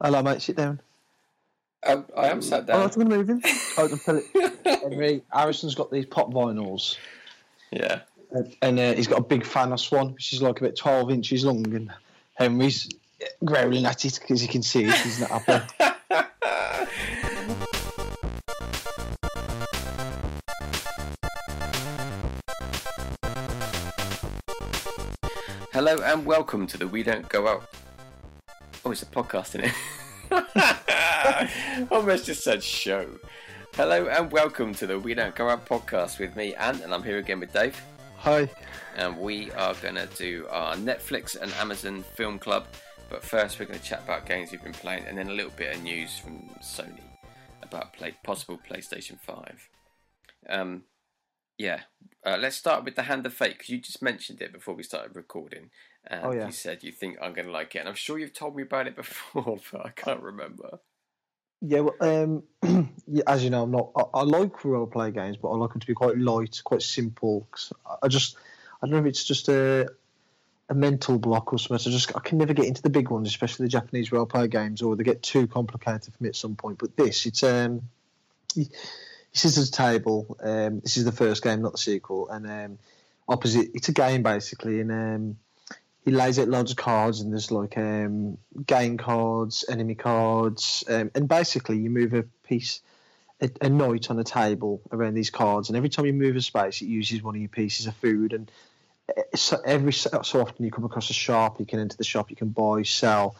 Hello, mate. Sit down. Um, I am sat Oh, down. I'm going to move him. Oh, it. Henry Harrison's got these pop vinyls, Yeah. and, and uh, he's got a big fan of Swan, which is like about 12 inches long. And Henry's growling at it because he can see it. He's not happy. Hello and welcome to the We Don't Go Out. Oh, it's a podcast, isn't it? Almost just said show. Hello and welcome to the We Don't Go Out podcast with me, Ant, and I'm here again with Dave. Hi. And we are going to do our Netflix and Amazon film club. But first, we're going to chat about games we've been playing and then a little bit of news from Sony about play, possible PlayStation 5. Um, yeah, uh, let's start with the Hand of Fate because you just mentioned it before we started recording. And Oh, yeah. you said you think I'm going to like it. And I'm sure you've told me about it before, but I can't remember. Yeah, well, um, yeah, as you know, I'm not. I, I like role play games, but I like them to be quite light, quite simple. 'cause I- I just, I don't know if it's just a a mental block or something. I just, I can never get into the big ones, especially the Japanese role play games, or they get too complicated for me at some point. But this, it's um, he, he sits at a table. Um, this is the first game, not the sequel, and um, opposite, it's a game basically, and um, he lays out loads of cards and there's like um, game cards, enemy cards, um, and basically you move a piece, a, a knight on a table around these cards, and every time you move a space, it uses one of your pieces of food. And uh, so every so often you come across a shop, you can enter the shop, you can buy, sell.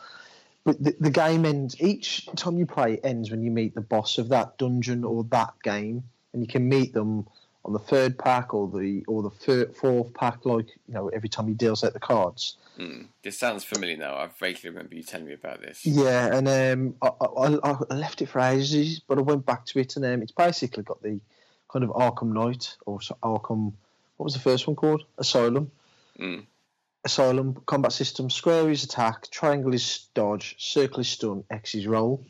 But the, the game ends each time you play it ends when you meet the boss of that dungeon or that game, and you can meet them on the third pack or the or the third, fourth pack, like you know every time he deals out the cards. Mm, this sounds familiar now. I vaguely remember you telling me about this. Yeah, and um, I, I, I left it for ages, but I went back to it, and um, it's basically got the kind of Arkham Knight or Arkham. What was the first one called? Asylum. Mm. Asylum combat system. Square is attack, triangle is dodge, circle is stun, X is roll.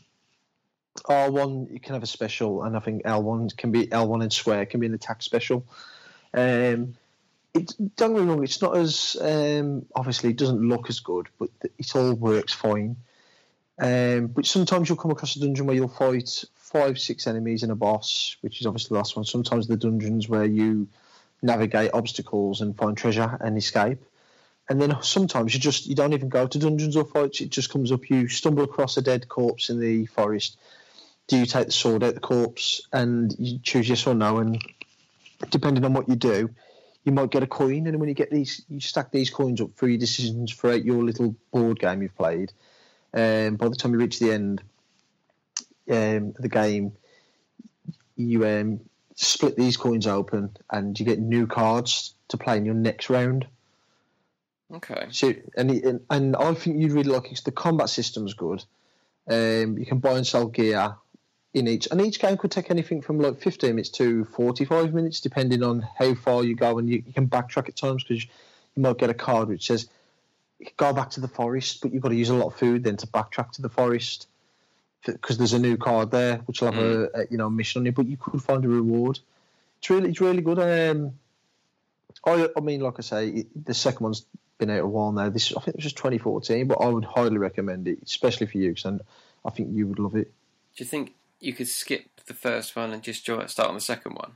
R1 you can have a special, and I think L1 can be L1 and square can be an attack special. Um, it, don't get me wrong, it's not as um, obviously it doesn't look as good, but it all works fine. Um, but sometimes you'll come across a dungeon where you'll fight five, six enemies and a boss, which is obviously the last one. Sometimes the dungeons where you navigate obstacles and find treasure and escape. And then sometimes you just you don't even go to dungeons or fights. It just comes up. You stumble across a dead corpse in the forest. Do you take the sword out the corpse and you choose yes or no? And depending on what you do, you might get a coin. And when you get these, you stack these coins up for your decisions throughout your little board game you've played. Um, by the time you reach the end um, of the game, you um, split these coins open and you get new cards to play in your next round. Okay. So, and, and and I think you'd really like it. The combat system's good. Um, you can buy and sell gear in each, and each game could take anything from like 15 minutes to 45 minutes, depending on how far you go. And you, you can backtrack at times because you might get a card which says go back to the forest, but you've got to use a lot of food then to backtrack to the forest because there's a new card there which will have a, a you know mission on it. But you could find a reward. It's really it's really good. Um, I I mean, like I say, it, the second one's been out a while now. This I think it was just 2014, but I would highly recommend it, especially for you, because I think you would love it. Do you think you could skip the first one and just join, start on the second one?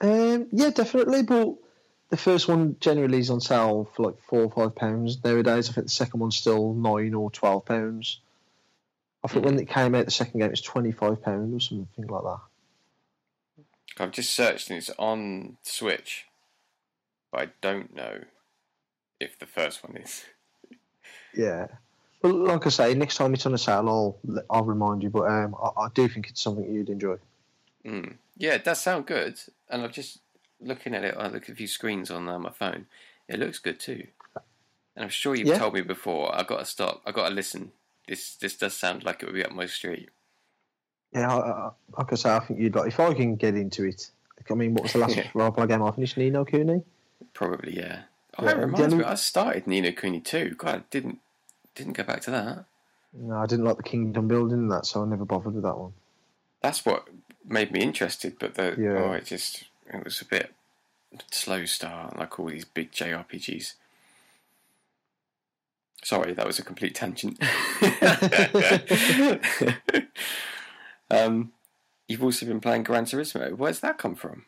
Um, yeah, definitely. But the first one generally is on sale for like four or five pounds nowadays. I think the second one's still nine or twelve pounds. I think when it came out, the second game was twenty five pounds or something like that. I've just searched and it's on Switch, but I don't know if the first one is. Yeah. Well, like I say, next time it's on a sale, I'll I'll remind you. But um, I, I do think it's something you'd enjoy. Mm. Yeah, it does sound good, and I'm just looking at it. I look at a few screens on uh, my phone. It looks good too, and I'm sure you've Yeah. told me before. I've got to stop. I got to listen. This this does sound like it would be up my street. Yeah, I, I, like I say, I think you'd like if I can get into it. I mean, what was the last play game I finished? Ni no Kuni. Probably, yeah. Oh, Yeah, that reminds me. I started Ni no Kuni too. God, I didn't didn't go back to that. No, I didn't like the kingdom building in that, so I never bothered with that one. That's what made me interested. But the Yeah. oh, it just it was a bit slow start, like all these big JRPGs. Sorry, that was a complete tangent. um, you've also been playing Gran Turismo. Where's that come from?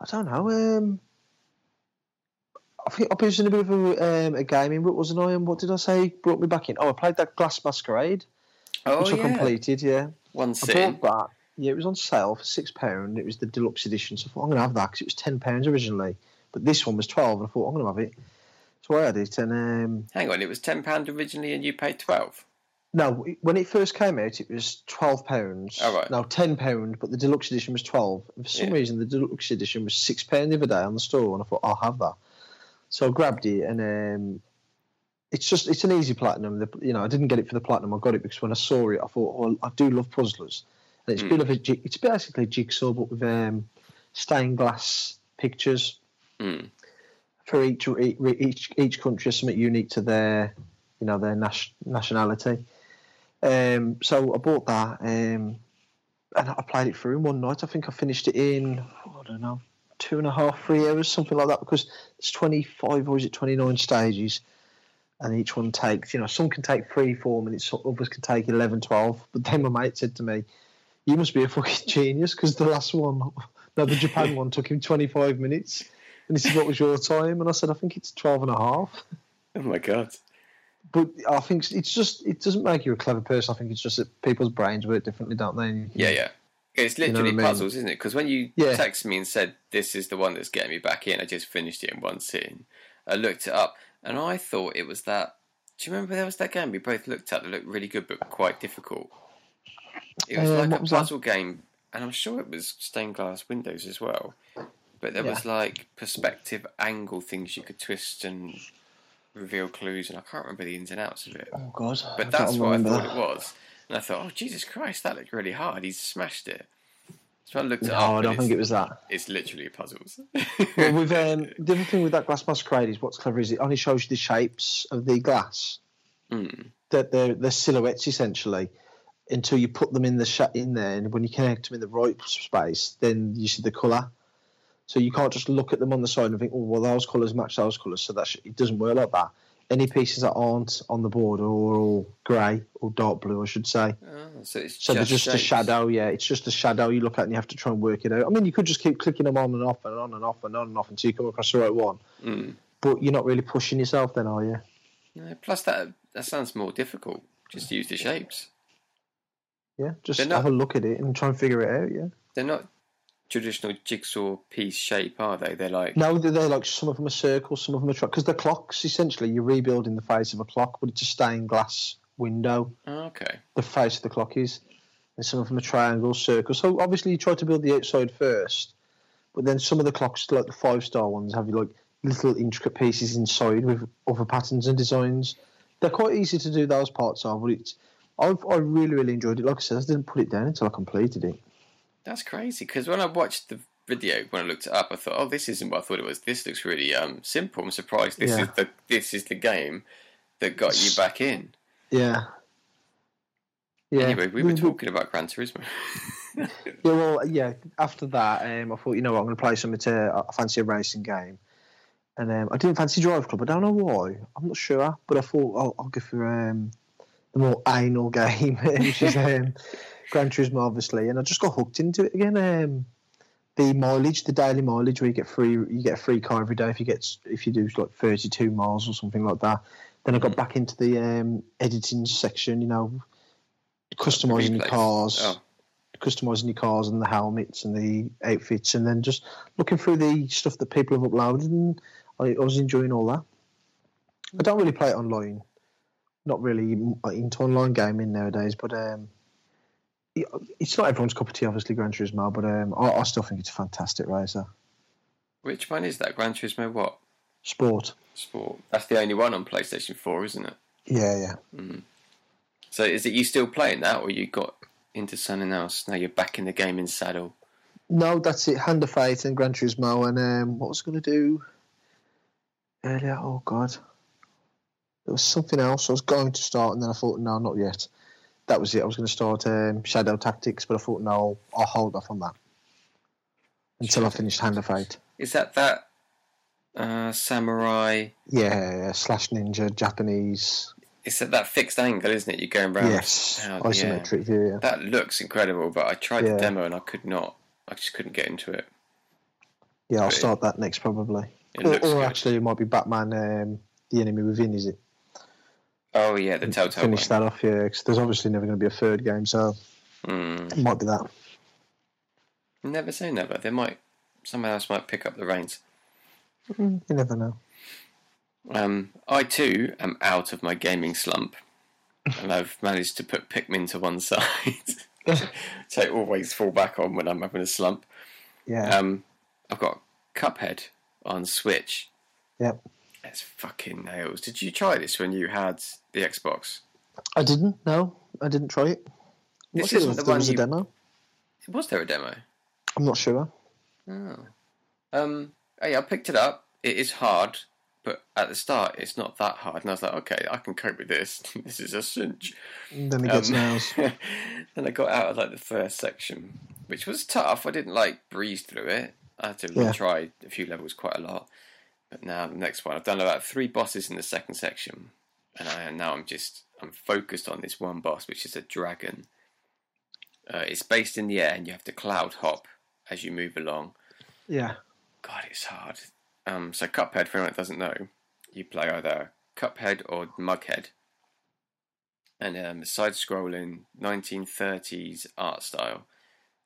I don't know. Um, I think I was in a bit of a, um, a gaming route, wasn't I? And what did I say brought me back in? Oh, I played that Glass Masquerade, Oh, which I yeah. completed. Yeah, One I bought that. Yeah, it was on sale for six pound. It was the deluxe edition, so I thought I'm gonna have that because it was ten pounds originally, but this one was twelve, and I thought I'm gonna have it. So I had it, and um, Hang on, it was £10 originally and you paid 12 no, when it first came out, it was twelve pounds. Oh, right. No, ten pound, but the deluxe edition was twelve. And for some Yeah. reason, the deluxe edition was six pound the other day on the store, and I thought I'll have that. So I grabbed it, and um, it's just it's an easy platinum. The, you know, I didn't get it for the platinum. I got it because when I saw it, I thought, well, I do love puzzlers, and it's a Mm. bit of a it's basically a jigsaw, but with um, stained glass pictures Mm. for each each each country is something unique to their you know their nas- nationality. Um, so I bought that um, and I played it through in one night. I think I finished it in I don't know two and a half three hours something like that because it's twenty five or is it twenty nine stages. And each one takes, you know, some can take three, four minutes, others can take 11, 12. But then my mate said to me, You must be a fucking genius because the last one, no, the Japan one took him 25 minutes. And he said, What was your time? And I said, I think it's 12 and a half. Oh my god. But I think it's just, it doesn't make you a clever person. I think it's just that people's brains work differently, don't they? Yeah, yeah. It's know what literally I mean? puzzles, isn't it? Because when you Yeah. texted me and said, This is the one that's getting me back in, I just finished it in one sitting. I looked it up and I thought it was that. Do you remember there was that game we both looked at that looked really good but quite difficult? It was Um, like a was that? puzzle game, and I'm sure it was stained glass windows as well. But there was like perspective angle things you could twist and reveal clues, and I can't remember the ins and outs of it. Oh, God. But I that's what I thought it was. And I thought, oh, Jesus Christ, that looked really hard. He's smashed it. So I looked it No, up. I don't think it was that. It's literally puzzles. Well, with um, the other thing with that glass masquerade is what's clever is it only shows you the shapes of the glass. Mm. That they're, they're silhouettes essentially until you put them in the sh- in there, and when you connect them in the right space, then you see the color. So you can't just look at them on the side and think, oh, well, those colors match those colors. So that sh- it doesn't work like that. Any pieces that aren't on the board are all grey or dark blue, I should say. Oh, so it's So just, they're just a shadow, yeah. It's just a shadow you look at and you have to try and work it out. I mean, you could just keep clicking them on and off and on and off and on and off until you come across the right one. Mm. But you're not really pushing yourself, then, are you? No, plus, that that sounds more difficult. Just use the shapes. Yeah, just They're not- have a look at it and try and figure it out. Yeah. They're not traditional jigsaw piece shape, are they? They're like No, they're, they're like some of them are circles, some of them are because they're clocks. Essentially, you're rebuilding the face of a clock, but it's a stained glass window. okay. The face of the clock is, and some of them are triangles, circles. So obviously, you try to build the outside first, but then some of the clocks, like the five star ones, have you like little intricate pieces inside with other patterns and designs. They're quite easy to do those parts of, but it's. I've, I really, really enjoyed it. Like I said, I didn't put it down until I completed it. That's crazy. Because when I watched the video, when I looked it up, I thought, oh, this isn't what I thought it was. This looks really um simple. I'm surprised. This Yeah. is the this is the game that got you back in. Yeah. Yeah. Anyway, we were talking about Gran Turismo. Yeah, well, yeah. After that, um, I thought, you know what, I'm going to play something to I fancy a racing game, and um, I didn't fancy Drive Club. I don't know why. I'm not sure, but I thought I'll, I'll go for um, the more anal game, which is um, Gran Turismo, obviously, and I just got hooked into it again. Um, the mileage, the daily mileage, where you get free, you get a free car every day if you get if you do like 32 miles or something like that. Then I got back into the um, editing section, you know, customizing your cars Oh, customizing your cars and the helmets and the outfits, and then just looking through the stuff that people have uploaded, and I, I was enjoying all that. I don't really play it online, not really into online gaming nowadays, but um, it's not everyone's cup of tea, obviously, Gran Turismo, but um, I, I still think it's a fantastic racer which one is that? Gran Turismo what? sport. Sport. That's the only one on PlayStation 4, isn't it? Yeah, yeah. So is it you still playing that, or you got into something else? Now you're back in the gaming saddle. No, that's it. Hand of Fate and Gran Turismo, and um, what was I going to do earlier? Oh God, there was something else I was going to start, and then I thought, no, not yet. That was it. I was going to start um, Shadow Tactics, but I thought, no, I'll hold off on that until I Shadow finished Hand of Fate. Is that that uh, samurai? Yeah, yeah, slash ninja, Japanese it's at that fixed angle, isn't it? You're going round. yes, isometric view. Yeah. That looks incredible, but I tried Yeah. the demo and I could not. I just couldn't get into it. Yeah, I'll But it- start that next probably. Or, or actually, it might be Batman: um, The Enemy Within. Is it? Oh yeah, the Telltale Finish one. that off, yeah. 'cause there's obviously never going to be a third game, so Hmm. it might be that. Never say never. They might. Someone else might pick up the reins. Mm, You never know. Um, I too am out of my gaming slump, and I've managed to put Pikmin to one side, which I always fall back on when I'm having a slump. Yeah, Um, I've got Cuphead on Switch. Yep. It's fucking nails. Did you try this when you had the Xbox? I didn't. No, I didn't try it. This sure isn't the one was a you- demo. Was there a demo? I'm not sure. Oh. Um, oh yeah, I picked it up. It is hard, but at the start, it's not that hard. And I was like, okay, I can cope with this. this is a cinch. Then it gets Um, nails. then I got out of like the first section, which was tough. I didn't like breeze through it. I had to Yeah. retry a few levels quite a lot. But now the next one, I've done about three bosses in the second section, and I now I'm just I'm focused on this one boss, which is a dragon. Uh, it's based in the air, and you have to cloud hop as you move along. Yeah. God, it's hard. Um, so Cuphead, for anyone that doesn't know, you play either Cuphead or Mughead. And um, side-scrolling 1930s art style,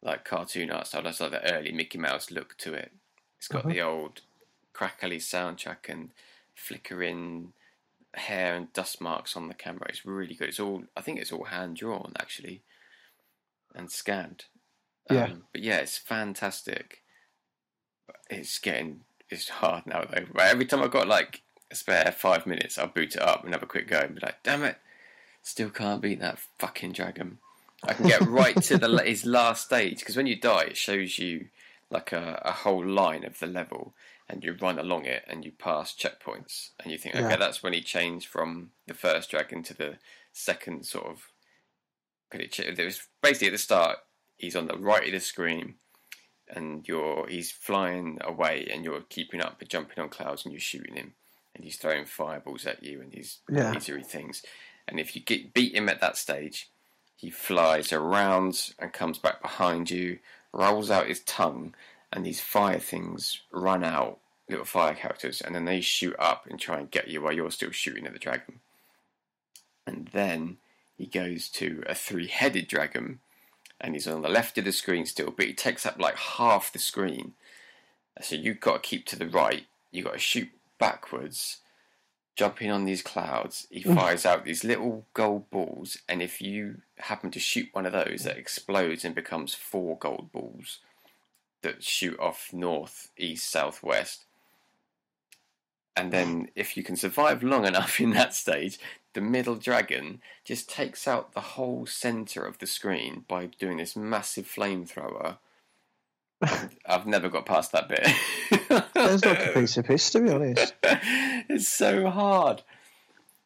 like cartoon art style. That's like the early Mickey Mouse look to it. It's got Mhm. the old crackly soundtrack and flickering hair and dust marks on the camera. It's really good. It's all I think it's all hand drawn actually, and scanned. Yeah. Um, but yeah, it's fantastic. It's getting it's hard now though. But every time I've got like a spare five minutes, I'll boot it up and have a quick go and be like, damn it, still can't beat that fucking dragon. I can get right to the his last stage because when you die, it shows you like a, a whole line of the level, and you run along it and you pass checkpoints, and you think, okay, Yeah. that's when he changed from the first dragon to the second sort of. Could it? ch- There was basically at the start, he's on the right of the screen, and you're he's flying away, and you're keeping up, but jumping on clouds, and you're shooting him, and he's throwing fireballs at you, and these Yeah. things, and if you get beat him at that stage, he flies around and comes back behind you, rolls out his tongue, and these fire things run out, little fire characters, and then they shoot up and try and get you while you're still shooting at the dragon. And then he goes to a three headed dragon, and he's on the left of the screen still, but he takes up like half the screen. So you've got to keep to the right, you've got to shoot backwards, jumping on these clouds. He fires out these little gold balls, and if you happen to shoot one of those, that explodes and becomes four gold balls that shoot off north, east, south, west. And then, if you can survive long enough in that stage, the middle dragon just takes out the whole center of the screen by doing this massive flamethrower. I've never got past that bit. There's like a piece of piss, to be honest. it's so hard.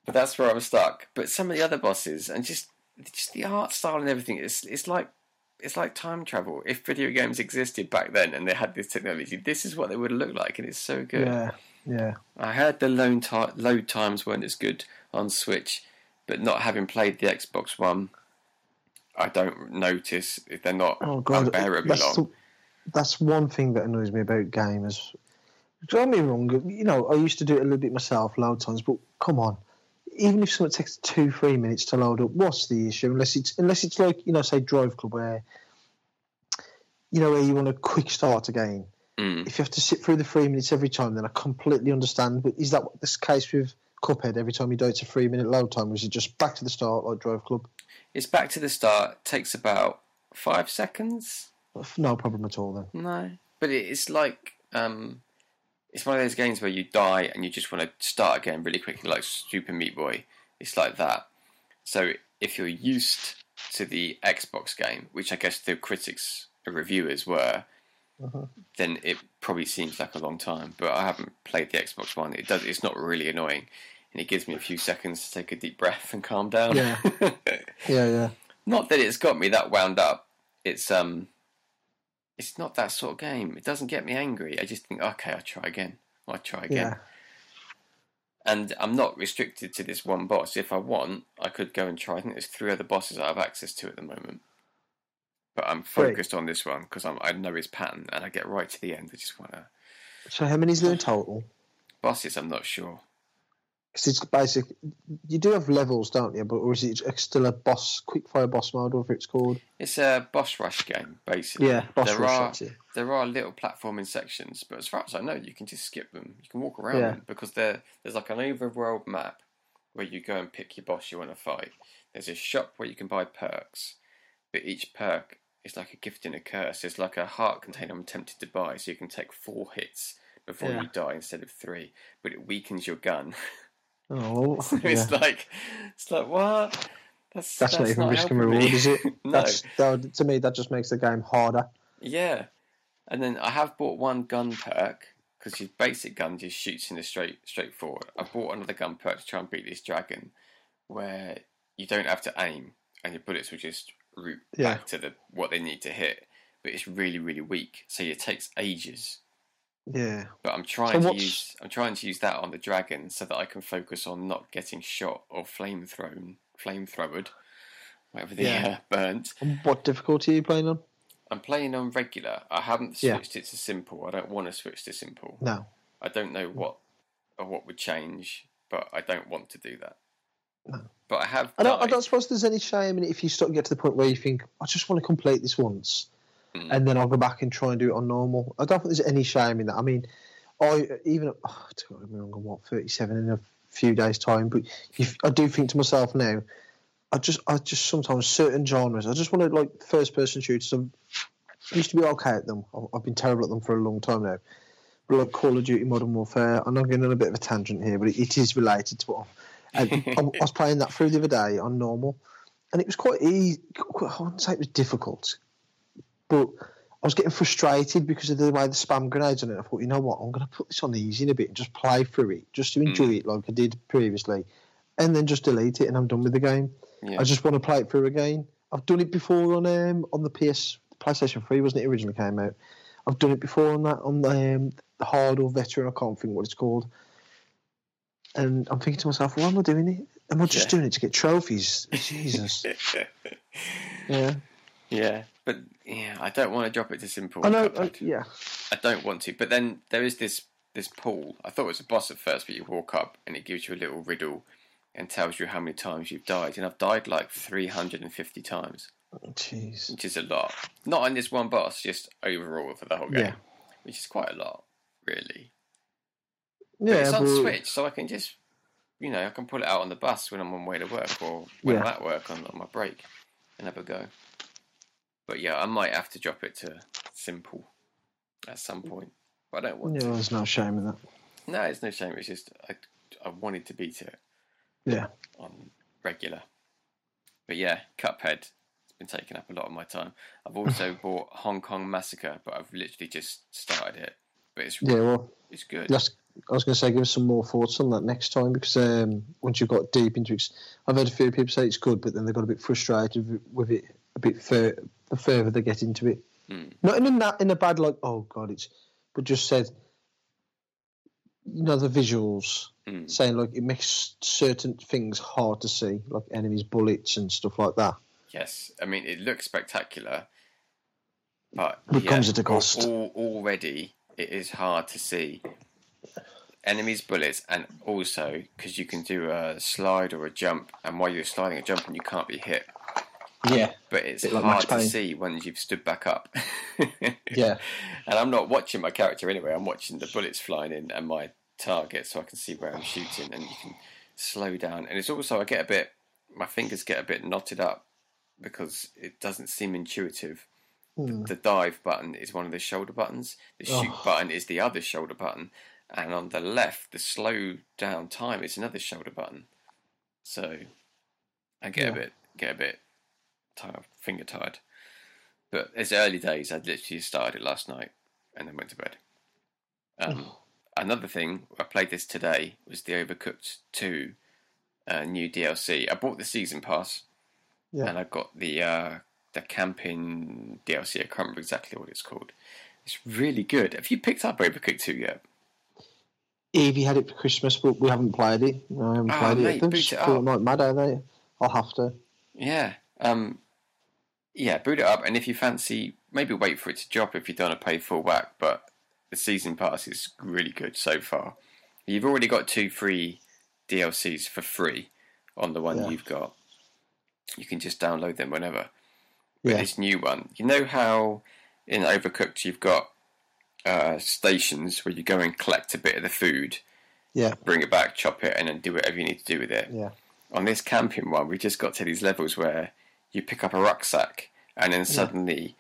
But that's where I'm stuck. But some of the other bosses and just just the art style and everything, it's it's like it's like time travel. If video games existed back then and they had this technology, this is what they would look like, and it's so good. Yeah. Yeah. I heard the load, ti load times weren't as good on Switch, but not having played the Xbox One, I don't notice if they're not Oh god, unbearably that's long. the, that's one thing that annoys me about gamers. Don't get me wrong, you know I used to do it a little bit myself, load times, but come on, even if something takes two, three minutes to load up, what's the issue? Unless it's unless it's like you know, say Drive Club, where you know where you want a quick start again. Mm. If you have to sit through the three minutes every time, then I completely understand. But is that this case with Cuphead? Every time you do, it's a three minute load time, or is it just back to the start like Drive Club? It's back to the start. Takes about five seconds. No problem at all then. No, but it's like um, it's one of those games where you die and you just want to start again really quickly, like Super Meat Boy. It's like that. So if you're used to the Xbox game, which I guess the critics, the reviewers were, Uh-huh. then it probably seems like a long time. But I haven't played the Xbox One. It does. It's not really annoying, and it gives me a few seconds to take a deep breath and calm down. Yeah. Yeah, yeah. not that it's got me that wound up. It's um, it's not that sort of game. It doesn't get me angry. I just think, okay, I'll try again. I'll try again. Yeah. and I'm not restricted to this one boss. If I want, I could go and try. I think there's three other bosses I have access to at the moment, but I'm focused on this one because I know his pattern, and I get right to the end. I just want to So how many is there in total? bosses. I'm not sure. Because it's basic. You do have levels, don't you? But or is it still a boss, quickfire boss mode, whatever it's called? It's a boss rush game, basically. Yeah, boss there rush. are there are little platforming sections, but as far as I know, you can just skip them. You can walk around Yeah. them because there there's like an overworld map where you go and pick your boss you want to fight. There's a shop where you can buy perks, but each perk is like a gift and a curse. It's like a heart container I'm tempted to buy, so you can take four hits before Yeah. you die instead of three. But it weakens your gun. Oh, So yeah. it's like it's like what? That's that's, not even risk and reward, me. is it? no. That's that, to me. That just makes the game harder. Yeah, and then I have bought one gun perk because your basic gun just shoots in a straight straight forward. I bought another gun perk to try and beat this dragon, where you don't have to aim and your bullets will just root Yeah. back to the what they need to hit. But it's really really weak, so it takes ages. Yeah. But I'm trying So to use I'm trying to use that on the dragon so that I can focus on not getting shot or flame thrown, flame throwered, whatever the Yeah. uh, burnt. And what difficulty are you playing on? I'm playing on regular. I haven't Yeah. switched it to simple. I don't want to switch to simple. No. I don't know what or what would change, but I don't want to do that. No. But I have. I don't, I died. don't suppose there's any shame in it if you start to get to the point where you think, I just want to complete this once, Mm. and then I'll go back and try and do it on normal. I don't think there's any shame in that. I mean, I even oh, don't get me wrong, I'm what 37 in a few days' time, but if, I do think to myself now, I just I just sometimes certain genres, I just want to like first person shooters. I'm- used to be okay at them. I've- I've been terrible at them for a long time now. But like Call of Duty Modern Warfare, I'm not getting on a bit of a tangent here, but it, it is related to what and I I was playing that through the other day on normal, and it was quite easy. I wouldn't say it was difficult, but I was getting frustrated because of the way the spam grenades on it. I thought, you know what, I'm going to put this on easy in a bit and just play through it, just to enjoy it like I did previously, and then just delete it, and I'm done with the game. Yeah. I just want to play it through again. I've done it before on um, on the PS PlayStation Three, wasn't it? Originally came out. I've done it before on that on the, um, the hard or veteran. I can't think what it's called. And I'm thinking to myself, why am I doing it? Am I just Yeah. doing it to get trophies? Jesus. yeah. yeah, but yeah, I don't want to drop it to simple. I know. I, yeah. I don't want to. But then there is this this pool. I thought it was a boss at first, but you walk up and it gives you a little riddle and tells you how many times you've died. And I've died like 350 times, Jeez. which is a lot. Not on this one boss, just overall for the whole game, Yeah. which is quite a lot, really. But Yeah. it's on but- Switch, so I can just, you know, I can pull it out on the bus when I'm on my way to work or when I'm at work on, on my break and have a go. But yeah, I might have to drop it to simple at some point. But I don't want Yeah, to. there's no shame in that. No, it's no shame. It's just I, I wanted to beat it Yeah. on regular. But yeah, Cuphead. It's been taking up a lot of my time. I've also bought Hong Kong Massacre, but I've literally just started it. But it's Yeah, well, it's good. I was going to say give us some more thoughts on that next time because um, once you've got deep into it, I've heard a few people say it's good, but then they got a bit frustrated with- with it a bit fur- the further they get into it. Mm. Not in a in a bad like oh god it's, but just said, you know the visuals Mm. saying like it makes certain things hard to see like enemies bullets and stuff like that. Yes, I mean it looks spectacular, but It comes at a cost. al- already, it is hard to see enemies' bullets, and also because you can do a slide or a jump, and while you're sliding a jump, and you can't be hit. Yeah, But it's like hard Max to see once you've stood back up. yeah, and I'm not watching my character anyway. I'm watching the bullets flying in and my target, so I can see where I'm shooting, and you can slow down. And it's also I get a bit, my fingers get a bit knotted up because it doesn't seem intuitive. Hmm. The dive button is one of the shoulder buttons. The shoot Oh. button is the other shoulder button, and on the left, the slow down time is another shoulder button. So I get a bit get a bit finger tired. But it's early days. I literally started it last night and then went to bed. Um, another thing, I played this today, was the Overcooked 2 uh, new DLC. I bought the season pass Yeah. and I got the uh, the camping DLC. I can't remember exactly what it's called. It's really good. Have you picked up Overcooked 2 yet? Evie had it for Christmas, but we haven't played it. No, I haven't Oh, played mate, it. They're just it up. like mad, are they? I'll have to. Yeah. Um, yeah, boot it up, and if you fancy, maybe wait for it to drop if you don't want to pay full whack. But the season pass is really good so far. You've already got two free DLCs for free on the one Yeah. you've got. You can just download them whenever. But Yeah. this new one, you know how in Overcooked you've got uh, stations where you go and collect a bit of the food, Yeah, bring it back, chop it, and then do whatever you need to do with it yeah, on this camping one, we just got to these levels where you pick up a rucksack and then suddenly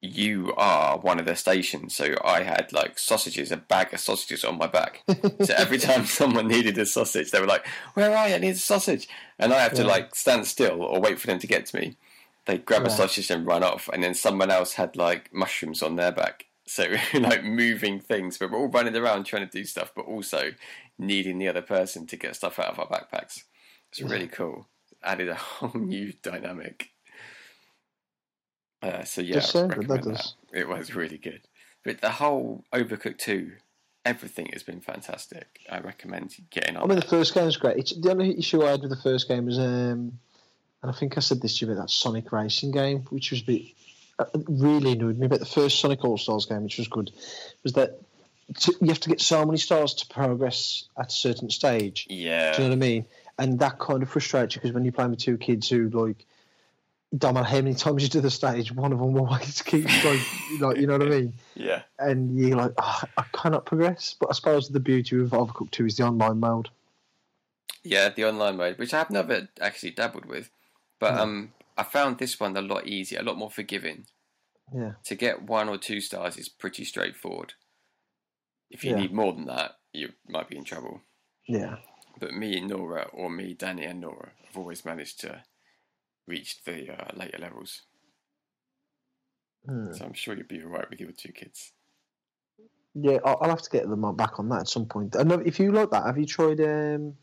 you are one of the stations. So I had like sausages, a bag of sausages on my back. so every time someone needed a sausage, they were like, "Where are you? I need a sausage," and I have to like stand still or wait for them to get to me. They grab a Yeah. sausage and run off, and then someone else had like mushrooms on their back. So like moving things, but we're all running around trying to do stuff, but also needing the other person to get stuff out of our backpacks. It's really cool. Added a whole new dynamic. Uh, so yeah, Just I but that that. It was really good. But the whole Overcooked 2, everything has been fantastic. I recommend getting on. I mean, the first game game's great. It's, the only issue I had with the first game was, um, and I think I said this to you about that Sonic Racing game, which was a bit uh, really annoyed me. But the first Sonic All Stars game, which was good, was that to, you have to get so many stars to progress at a certain stage. yeah, Do you know what I mean? And that kind of frustrates you because when you're playing with two kids who like don't matter how many times you do the stage, one of them will always keep like, like you know what I mean. yeah, And you're like, oh, I cannot progress. But I suppose the beauty of Overcooked Two is the online mode. yeah. The online mode, which I've never actually dabbled with, but No. um, I found this one a lot easier, a lot more forgiving. Yeah, To get one or two stars is pretty straightforward. If you Yeah. need more than that, you might be in trouble. yeah. But me and Nora, or me, Danny and Nora, have always managed to reach the uh, later levels. Hmm. So I'm sure you'll be alright with your two kids. Yeah, I'll, I'll have to get them back on that at some point. I if you like that, have you tried? Um,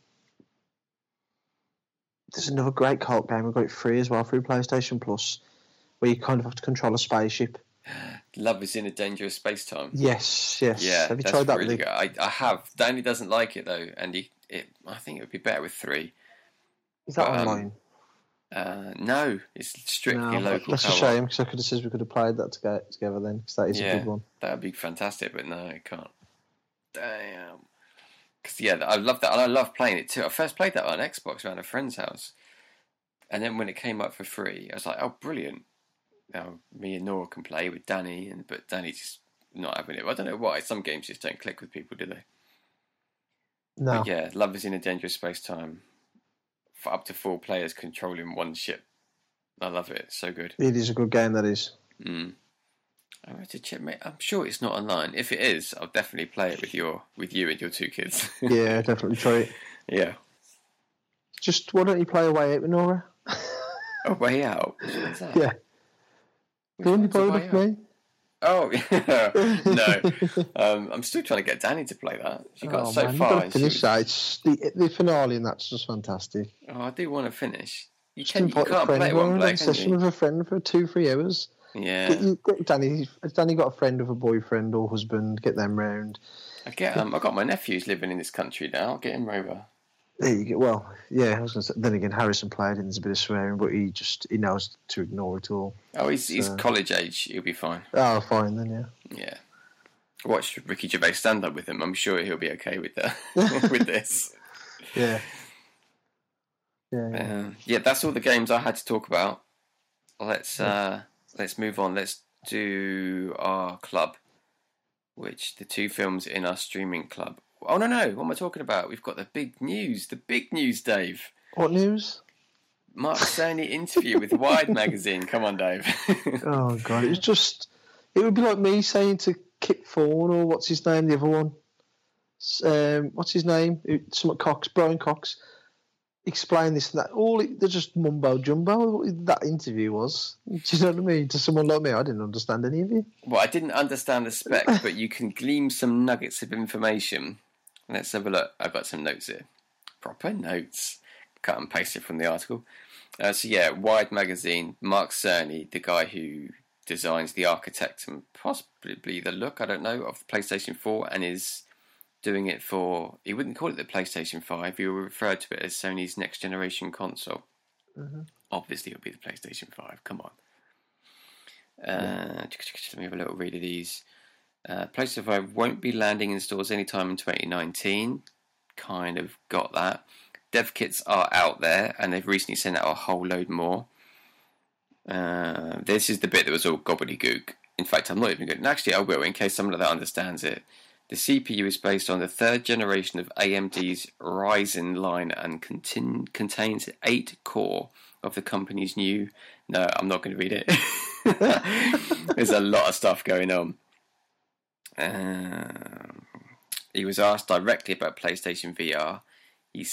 there's another great cult game. We've got it free as well through PlayStation Plus, where you kind of have to control a spaceship. Love is in a dangerous space time. Yes, yes. Yeah, have you tried that? really. I, I have. Danny doesn't like it though, and he, it, I think it would be better with three. Is that but, um, online? Uh, no, it's strictly No, local. that's a shame because I could have said we could have played that together, together then because that is a good one. That would be fantastic, but no, I can't. Damn. Because yeah, I love that, and I love playing it too. I first played that on Xbox around a friend's house, and then when it came up for free, I was like, "Oh, brilliant!" Now me and Nora can play with Danny, and but Danny's just not having it. I don't know why. Some games just don't click with people, do they? No, But yeah, Love is in a dangerous space time. For up to four players controlling one ship. I love it. It's so good. it is a good game. That is. Mm. I have to check. Mate. I'm sure it's not online. If it is, I'll definitely play it with your with you and your two kids. Yeah, definitely try it. yeah. Just why don't you play A Way Out with Nora? A way out. Yeah. Can you play with me? Oh no. Um, I'm still trying to get Danny to play that. She got oh, so man, far. You've got to finish was- that. It's the, the finale, and that's just fantastic. Oh, I do want to finish. You, can, you can't play it one play, a session with a friend for two, three hours. Yeah. Get, get Danny. Has Danny got a friend of a boyfriend or husband? Get them round. I get um, I got my nephews living in this country now. I'll get him over. There you go. Well, yeah. I was going to say. Then again, Harrison played, and there's a bit of swearing, but he just he knows to ignore it all. Oh, he's he's college age. He'll be fine. Oh, fine then. Yeah. Yeah. Watch Ricky Gervais stand up with him. I'm sure he'll be okay with that. with this. Yeah. Yeah. yeah. Um, yeah, that's all the games I had to talk about. Let's uh, let's move on. Let's do our club, which the two films in our streaming club. Oh no no! What am I talking about? We've got the big news. The big news, Dave. What news? Mark Cerny interview with Wired magazine. Come on, Dave. Oh god, it was just. It would be like me saying to Kip Thorne or what's his name, the other one. Um, what's his name? Something Cox, Brian Cox. Explain this and that. All it, they're just mumbo jumbo. That interview was. Do you know what I mean? To someone like me, I didn't understand any of it. well, I didn't understand the spec, but you can glean some nuggets of information. Let's have a look. I've got some notes here. Proper notes. Cut and pasted from the article. Uh, so yeah, Wired magazine. Mark Cerny, the guy who designs the architect and possibly the look, I don't know, of the PlayStation 4 and is doing it for. He wouldn't call it the PlayStation Five. He referred to it as Sony's next generation console. Mhm. Obviously, it'll be the PlayStation Five. Come on. Uh, Let me have a little read of these. Uh, PlayStation 5 won't be landing in stores anytime in 2019. Kind of got that. Dev kits are out there, and they've recently sent out a whole load more. Uh, this is the bit that was all gobbledygook. In fact, I'm not even going to. Actually, I will, in case someone that understands it. The CPU is based on the third generation of AMD's Ryzen line and contains eight core of the company's new. No, I'm not going to read it. There's a lot of stuff going on. Um, he was asked directly about PlayStation VR. He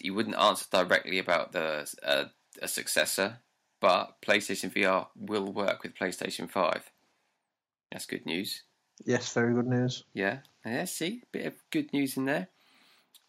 he wouldn't answer directly about the uh, a successor, but PlayStation VR will work with PlayStation Five. That's good news. Yes, very good news. Yeah, yeah. See, bit of good news in there.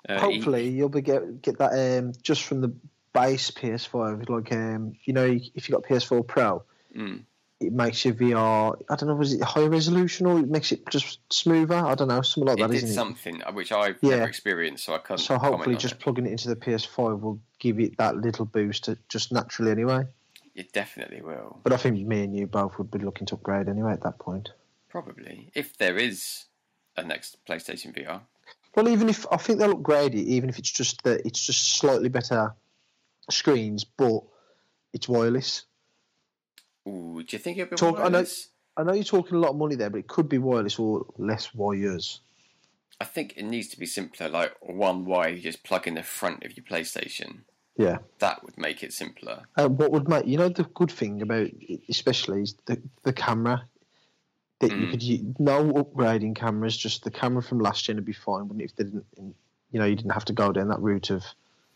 Uh, he- Hopefully, you'll be get get that um, just from the base PS5. Like um, you know, if you got PS4 Pro, Mm. It makes your VR. I don't know, was it high resolution or it makes it just smoother? I don't know, something like it that, did isn't something uh, which I've Yeah. never experienced, so I can't. So hopefully, just it. plugging it into the PS5 will give it that little boost, just naturally anyway. it definitely will. But I think me and you both would be looking to upgrade anyway at that point. Probably, if there is a next PlayStation VR. Well, even if I think they'll upgrade it, even if it's just that it's just slightly better screens, but it's wireless. Ooh, do you think it'll be Talk- I know- wireless? I know you're talking a lot of money there, but it could be wireless or less wires. I think it needs to be simpler, like one wire you just plug in the front of your PlayStation. Yeah. That would make it simpler. What would make you know the good thing about it especially is the the camera that you Mm. could u- no upgrading cameras, just the camera from last gen would be fine, wouldn't it? If they didn't, you know, you didn't have to go down that route of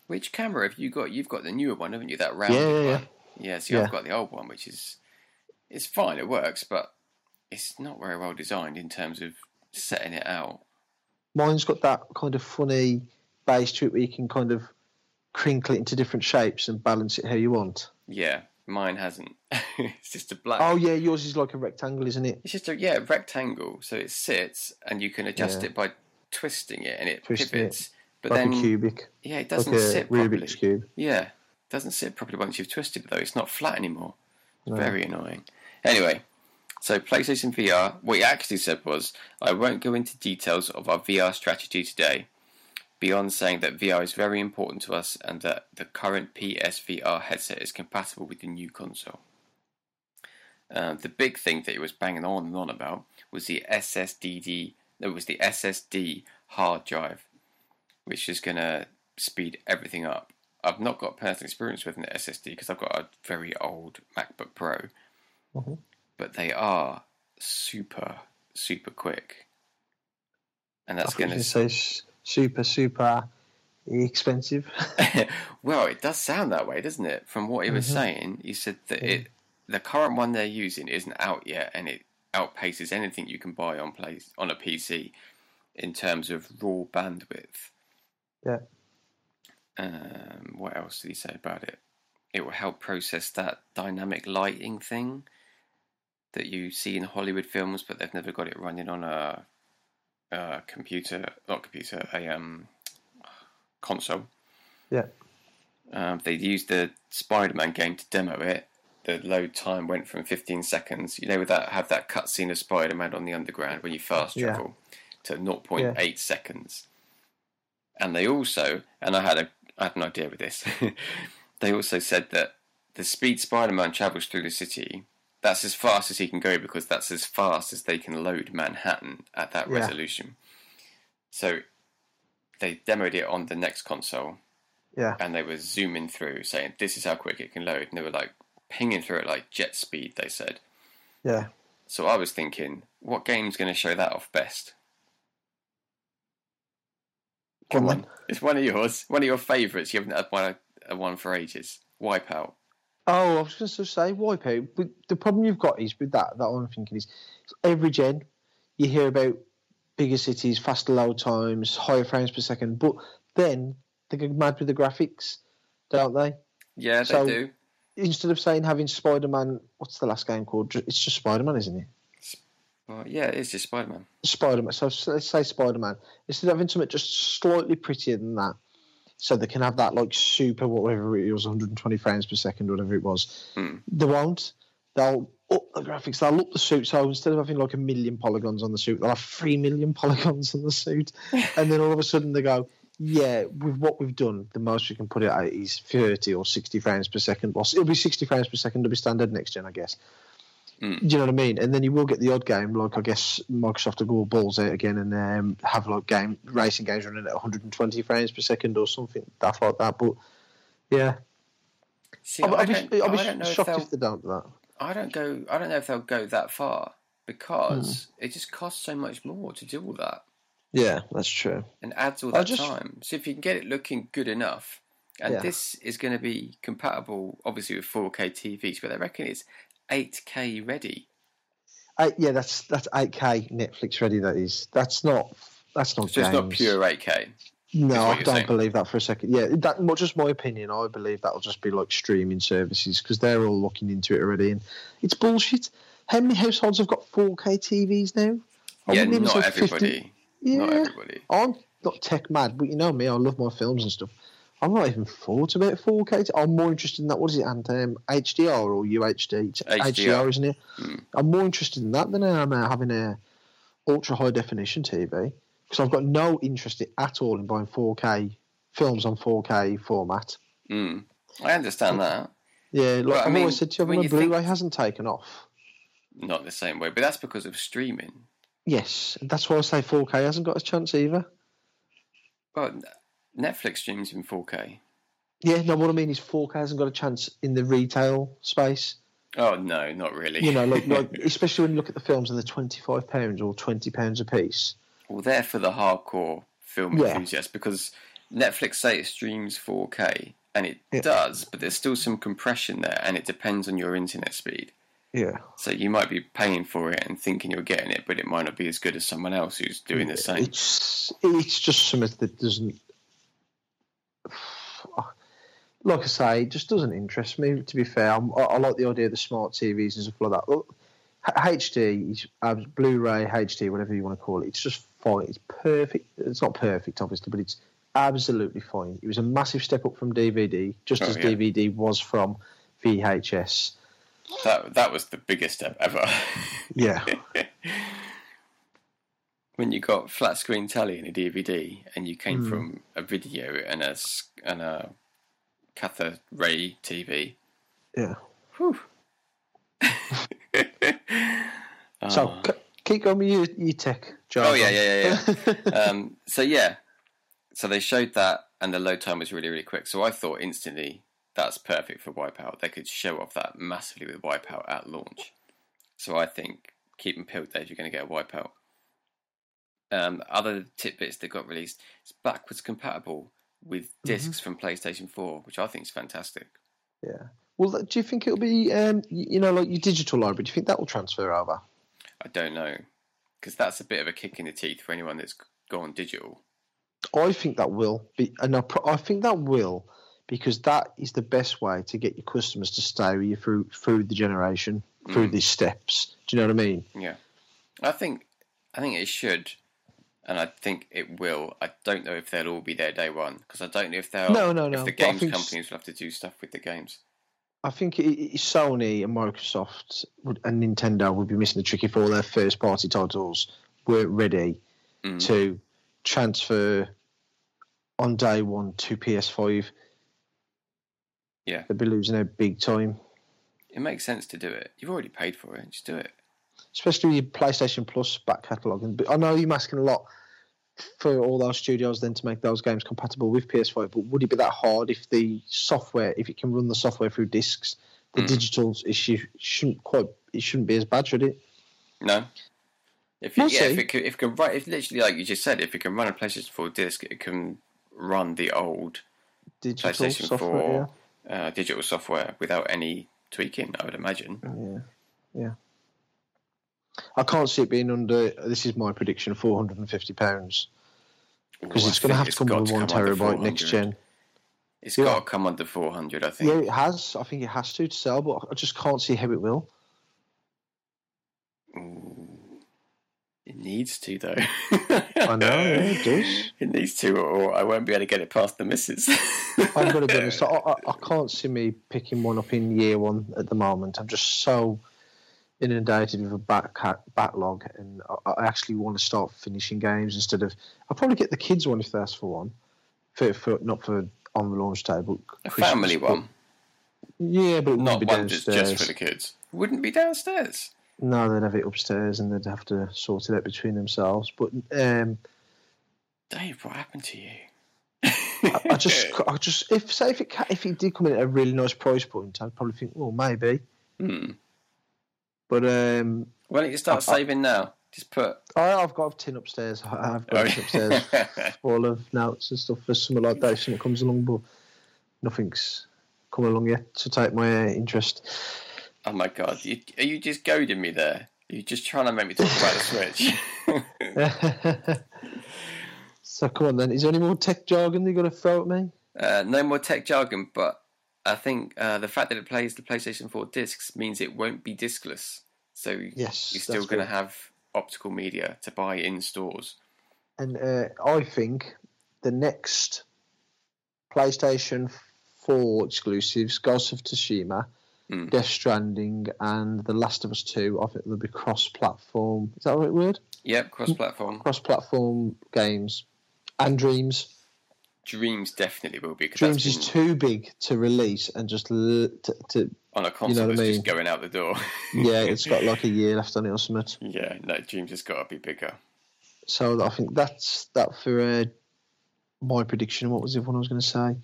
Which camera have you got? You've got the newer one, haven't you? That round Yeah, yeah, yeah. one. Yeah, see, Yeah. I've got the old one, which is it's fine. It works, but it's not very well designed in terms of setting it out. mine's got that kind of funny base to it where you can kind of crinkle it into different shapes and balance it how you want. Yeah, mine hasn't. it's just a black. Oh yeah, yours is like a rectangle, isn't it? It's just a yeah rectangle, so it sits and you can adjust Yeah. it by twisting it, and it Twisting it. pivots. But like then a cubic, yeah, it doesn't a sit properly. Rubik's cube. Yeah, it doesn't sit properly once you've twisted it though. It's not flat anymore. No. Very annoying. Anyway, so PlayStation VR, what he actually said was, I won't go into details of our VR strategy today, beyond saying that VR is very important to us and that the current PSVR headset is compatible with the new console. Uh, the big thing that he was banging on and on about was the SSDD. It was the SSD hard drive, which is going to speed everything up. I've not got personal experience with an SSD because I've got a very old MacBook Pro, Mhm. but they are super super quick, and that's going to. say super super expensive. well, it does sound that way, doesn't it? From what he was Mhm. saying, he said that Yeah. it the current one they're using isn't out yet, and it outpaces anything you can buy on place on a PC in terms of raw bandwidth. Yeah. Um, what else did he say about it? It will help process that dynamic lighting thing that you see in Hollywood films, but they've never got it running on a, a computer, not computer, a um, console. Yeah. Um, they used the Spider-Man game to demo it. The load time went from 15 seconds. You know, with that have that cutscene of Spider-Man on the underground when you fast Yeah. travel to 0.8 seconds. And they also, and I had a, I had an idea with this. they also said that the speed Spider-Man travels through the city, that's as fast as he can go because that's as fast as they can load Manhattan at that Yeah. resolution. So they demoed it on the next console. Yeah, and they were zooming through saying this is how quick it can load. And they were like pinging through it like jet speed they said. Yeah. so i was thinking what game's going to show that off best? Come on. it's one of yours one of your favourites you haven't had one, uh, one for ages. Wipeout Oh, I was going to say Wipeout. But the problem you've got is with that. That I'm thinking is every gen you hear about bigger cities, faster load times, higher frames per second. But then they go mad with the graphics, don't they? yeah they So- do Instead of saying having Spider Man, what's the last game called? It's just Spider Man, isn't it? Well, yeah, it's just Spider Man. Spider Man. So let's say Spider Man. Instead of having something just slightly prettier than that, so they can have that like super whatever it was, 120 frames per second, whatever it was. Hmm. They won't. They'll up the graphics. They'll up the suit. So instead of having like a million polygons on the suit, they'll have three million polygons on the suit, and then all of a sudden they go. Yeah, with what we've done, the most we can put it at is 30 or 60 frames per second. Well, it'll be 60 frames per second. It'll be standard next gen, I guess. Mm. Do you know what I mean? And then you will get the odd game, like I guess Microsoft will go balls out again and um, have like game racing games running at 120 frames per second or something, stuff like that. But yeah, See, I'll, I be, don't, I'll be I don't know if shocked they'll. if they don't do that. I don't go. I don't know if they'll go that far because Hmm. it just costs so much more to do all that Yeah, that's true. and adds all that just- time. So if you can get it looking good enough, and Yeah. this is going to be compatible, obviously with 4K TVs, but I reckon it's 8K ready. I, yeah, that's that's 8K Netflix ready. That is. That's not. That's not. So it's not pure 8K. No, I don't saying. believe that for a second. Yeah, that well, just my opinion. I believe that'll just be like streaming services because they're all looking into it already, and it's bullshit. How many households have got 4K TVs now? I yeah, not say 50 everybody. Yeah, Not everybody. I'm not tech mad, but you know me, I love my films and stuff. I'm not even thought about 4K. I'm more interested in that. What is it, and um, HDR or UHD? It's HDR. isn't it? Mm. I'm more interested in that than I am uh, having a ultra high definition TV because I've got no interest at all in buying 4K films on 4K format. Mm. I understand that. Yeah, like Well, I I've mean, always said to you, when my you think- Blu-ray hasn't taken off. Not the same way, but that's because of streaming. Yes, that's why I say 4K hasn't got a chance either. Well, Netflix streams in 4K. Yeah, no, what I mean is 4K hasn't got a chance in the retail space. Oh no, not really. You know, like, like especially when you look at the films and they're twenty five pounds or twenty pounds a piece. well, they're for the hardcore film Yeah. enthusiasts because Netflix say it streams 4K, and it Yeah. does, but there's still some compression there, and it depends on your internet speed. Yeah, So you might be paying for it and thinking you're getting it, but it might not be as good as someone else who's doing the same. it's it's just something that doesn't. Like I say, it just doesn't interest me. To be fair, I'm, I, I like the idea of the smart TVs and stuff like that. Look, HD, uh, Blu-ray, HD, whatever you want to call it, it's just fine. It's perfect. It's not perfect, obviously, but it's absolutely fine. It was a massive step up from DVD, just Oh, as yeah. DVD was from VHS. That that was the biggest step ever. Yeah, when you got flat screen telly and a DVD, and you came Hmm. from a video and a and a cathode ray TV. yeah. Whew. So Oh. c- keep going with your, your tech, Joe. Oh yeah, yeah, yeah, yeah. um, so yeah, so they showed that, and the load time was really, really quick. So I thought instantly that's perfect for Wipeout. They could show off that massively with Wipeout at launch. So I think keep them peeled, Dave. You're going to get a Wipeout. Um, other tidbits that got released, it's backwards compatible with discs from PlayStation 4, which I think is fantastic. Yeah. Well, do you think it'll be, um, you know, like your digital library? Do you think that will transfer over? I don't know because that's a bit of a kick in the teeth for anyone that's gone digital. I think that will be, and I, I think that will because that is the best way to get your customers to stay with you through through the generation, through Mm. these steps. Do you know what I mean? Yeah, I think I think it should, and I think it will. I don't know if they'll all be there day one because I don't know if they'll. No, no, no, If the games companies will have to do stuff with the games. I think it, it, Sony and Microsoft would, and Nintendo would be missing the trick if all their first party titles weren't ready Mm. to transfer on day one to PS5. Yeah. They'd be losing out big time. It makes sense to do it. You've already paid for it. Just do it. Especially your PlayStation Plus back catalogue. And I know you're asking a lot for all those studios then to make those games compatible with PS5, but would it be that hard if the software, if it can run the software through discs, the Mm. digital issue shouldn't quite, it shouldn't be as bad, should it? No. If it, We'll yeah, if it can, if it can run, if literally like you just said, if it can run a PlayStation 4 disc, it can run the old Digital PlayStation software, 4 uh, digital software without any tweaking. I would imagine. yeah. yeah. I can't see it being under, this is my prediction, £450 because Ooh, it's going to have to come with one terabyte next gen. It's Yeah. got to come under 400, I think. Yeah, it has. I think it has to to sell, but I just can't see how it will. Ooh. It needs to, though. I know, yeah, it does. It needs to, or I won't be able to get it past the missus. I've got to be honest. I, I, I can't see me picking one up in year one at the moment. I'm just so inundated with a back backlog, and I, actually want to start finishing games instead of. I'll probably get the kids one if they ask for one, for, for not for on the launch day, but A family one, but- yeah, but it not be one just, just for the kids. Wouldn't be downstairs. No, they'd have it upstairs, and they'd have to sort it out between themselves. But um, Dave, what happened to you? I, I just, I just, if say if it if it did come in at a really nice price point, I'd probably think, well, maybe. Hmm. But um, Why don't you start I- saving now? Just put. I, I've got a tin upstairs. I- I've got a tin upstairs full of notes and stuff for something like that. Something comes along, but nothing's come along yet to take my uh, interest. oh my god, you, are you just goading me there? You're just trying to make me talk about the Switch. so come on then. Is there any more tech jargon you got to throw at me? uh, no more tech jargon, but I think uh, the fact that it plays the PlayStation 4 discs means it won't be discless. So Yes, you're still going to have optical media to buy in stores. And uh, I think the next PlayStation 4 exclusives, Ghost of Tsushima, Hmm. Death Stranding, and The Last of Us 2, I think they'll be cross platform. Is that the right word? Yep, cross-platform. Cross platform games. And Dreams. Dreams definitely will be Dreams that's is too big to release and just l- to, to on a console what I that's just mean? going out the door. yeah, it's got like a year left on it or something. yeah, no, Dreams has got to be bigger. So I think that's that for uh, my prediction. What was the one I was going to say?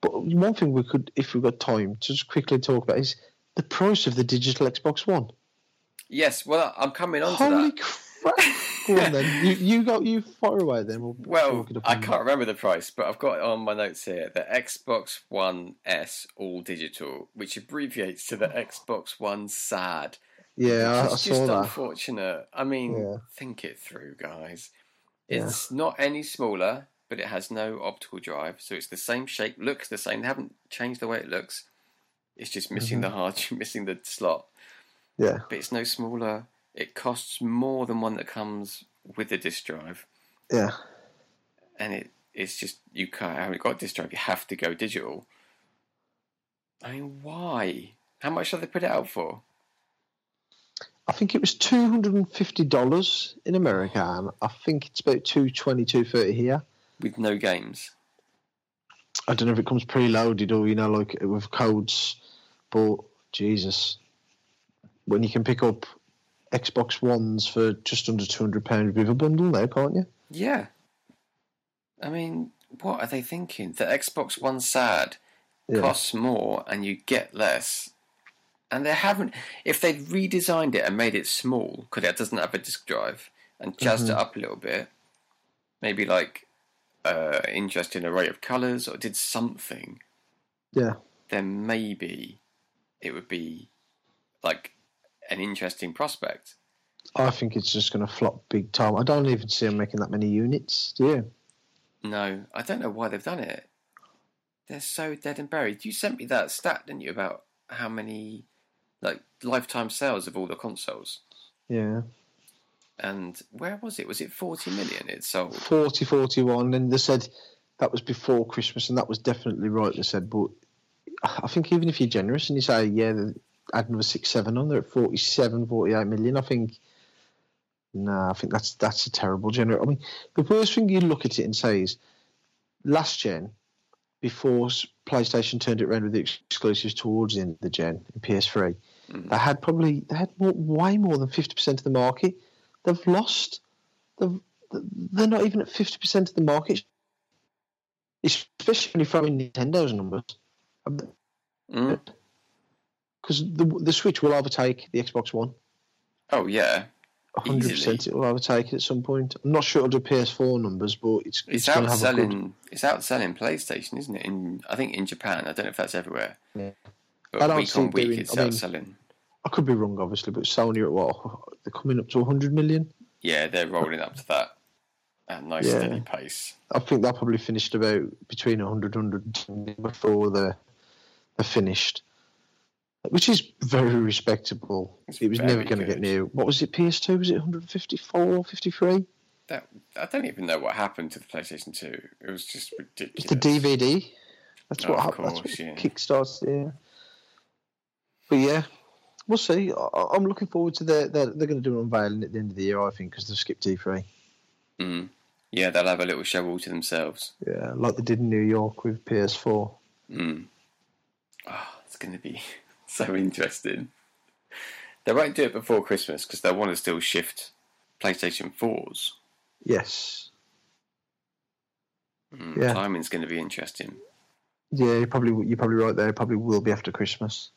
But one thing we could, if we've got time, to just quickly talk about is the price of the digital Xbox One. Yes, well, I'm coming on to Holy that. Go on then. You, you got you far away then. We'll Well, talk it I can't remember the price, but I've got it on my notes here. The Xbox One S All Digital, which abbreviates to the Xbox One SAD. Yeah, I, I It's just that. unfortunate. I mean, Yeah. think it through, guys. Yeah. It's not any smaller, but it has no optical drive, so it's the same shape, looks the same. They haven't changed the way it looks. It's just missing Mm-hmm. the hard, missing the slot. Yeah, But it's no smaller. It costs more than one that comes with the disc drive, yeah. and it it's just you can't. Haven't got disc drive. You have to go digital. I mean, why? How much have they put it out for? I think it was two hundred and fifty dollars in America, and I think it's about two twenty, two thirty here. With no games. I don't know if it comes preloaded or you know, like with codes, but Jesus, when you can pick up Xbox Ones for just under two hundred pounds with a bundle now, can't you? Yeah. I mean, what are they thinking? The Xbox One SAD Yeah. costs more and you get less. And they haven't. If they'd redesigned it and made it small, because it doesn't have a disk drive, and jazzed it up a little bit, maybe like uh, interesting array of colours or did something, Yeah, then maybe it would be like an interesting prospect. I think it's just going to flop big time. I don't even see them making that many units. Do you? No, I don't know why they've done it. They're so dead and buried. You sent me that stat, didn't you, about how many like lifetime sales of all the consoles? Yeah, And where was it? Was it forty million it sold? 40, 41, and they said that was before Christmas, and that was definitely right. They said, but I think even if you're generous and you say, yeah, add another six, seven on, they're at 47, 48 million. I think, nah, I think that's that's a terrible gener. I mean, the worst thing you look at it and say is, last gen, before PlayStation turned it around with the exclusives towards the end of the gen in PS3, Mm. they had probably they had more, way more than 50% of the market. They've lost. They've, they're not even at 50% of the market. Especially when you throw in Nintendo's numbers. Mm? Because the, the Switch will overtake the Xbox One. Oh yeah, 100% it will overtake it at some point. I'm not sure it'll do PS4 numbers, but it's, it's, it's, to good. outselling. It's outselling PlayStation, isn't it? In I think in Japan. I don't know if that's everywhere. Yeah. But don't week on week, doing- it's I mean- outselling. I could be wrong, obviously, but Sony at what? They're coming up to 100 million? Yeah, they're rolling up to that at a nice Yeah. steady pace. I think they'll probably finished about between 100 and 100 before they're, they're finished. Which is very respectable. It's it was never going to get near. What was it? PS2? Was it 154, or 53? That I don't even know what happened to the PlayStation Two. It was just ridiculous. It's the DVD. That's Oh, what of happened. course, That's what yeah. kickstarts. Yeah. But yeah, we'll see. I, I'm looking forward to their. They're, they're going to do an unveiling at the end of the year, I think, because they've skipped E3. Mm. Yeah, they'll have a little show all to themselves. Yeah, like they did in New York with PS4. Mm. Oh, it's going to be so interesting. They won't do it before Christmas because they want to still shift PlayStation 4s. Yes. Mm, Yeah. Timing's going to be interesting. Yeah, you're probably you're probably right there. It probably will be after Christmas.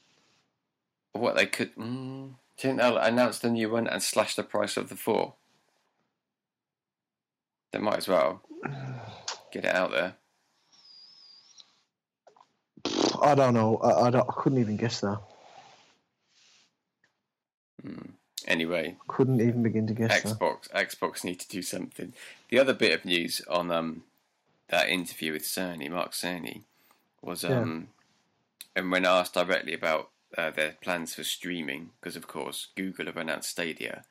What they could. Mm, do you think they'll announce the new one and slash the price of the 4? They might as well get it out there. I don't know. I, I, don't, I couldn't even guess that. Mm. Anyway, Couldn't even begin to guess that. Xbox Xbox need to do something. The other bit of news on um that interview with Cerny, Mark Cerny, was Yeah. um and when asked directly about uh, their plans for streaming, because of course Google have announced Stadia,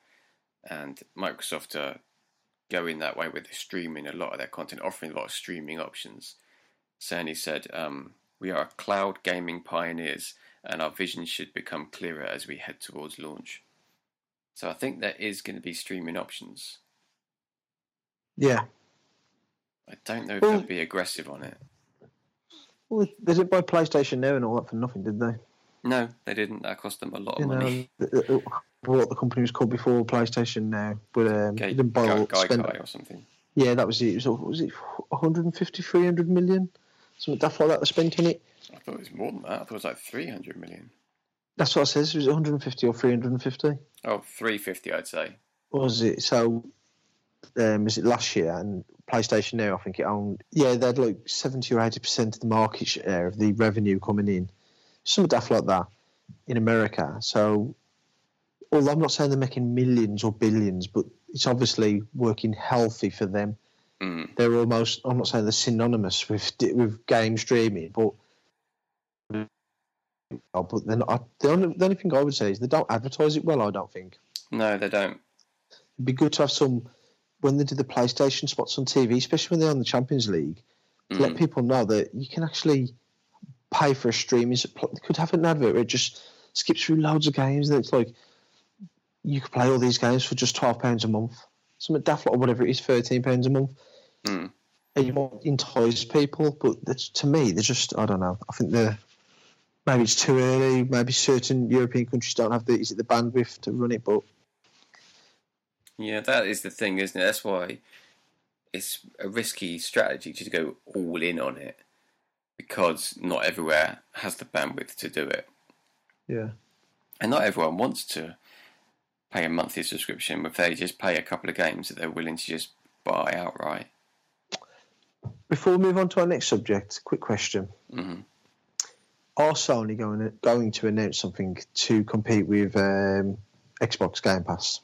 and Microsoft are going that way with the streaming a lot of their content, offering a lot of streaming options. Cerny said, um, "We are cloud gaming pioneers, and our vision should become clearer as we head towards launch." So I think there is going to be streaming options. Yeah. I don't know if Well- they'll be aggressive on it. Well, they did buy PlayStation now and all that for nothing, did they? No, they didn't. That cost them a lot of You money. the- what the company was called before PlayStation now, but um, didn't buy Guy. Guy, spend- Guy or something. Yeah, that was it. it was, was it 150, 300 million? Something daft like that they spent on it. I thought it was more than that. I thought it was like 300 million. That's what I says. It was 150 or 350. Oh, 350, I'd say. Was it? So, um, was it last year? And PlayStation now, I think it owned. Yeah, they had like 70 or 80 percent of the market share of the revenue coming in. Something daft like that in America. So, although I'm not saying they're making millions or billions, but it's obviously working healthy for them. Mm. They're almost. I'm not saying they're synonymous with with game streaming, but. Oh, but they're not, the, only, the only thing I would say is they don't advertise it well. I don't think No, they don't. it'd be good to have some when they do the PlayStation spots on TV, especially when they're on the Champions League, to let Mm. people know that you can actually pay for a streaming. supply. They could have an advert where it just skips through loads of games, and it's like you could play all these games for just twelve pounds a month, something daft like whatever it is, thirteen pounds a month. Mm. And you might entice people, but that's, to me, they're just I don't know. I think they're maybe it's too early. Maybe certain European countries don't have the is it the bandwidth to run it, but Yeah, that is the thing, isn't it? That's why it's a risky strategy to go all in on it because not everywhere has the bandwidth to do it. yeah. And not everyone wants to pay a monthly subscription if they just pay a couple of games that they're willing to just buy outright. Before we move on to our next subject, quick question. hmm Are Sony going going to announce something to compete with um, Xbox Game Pass?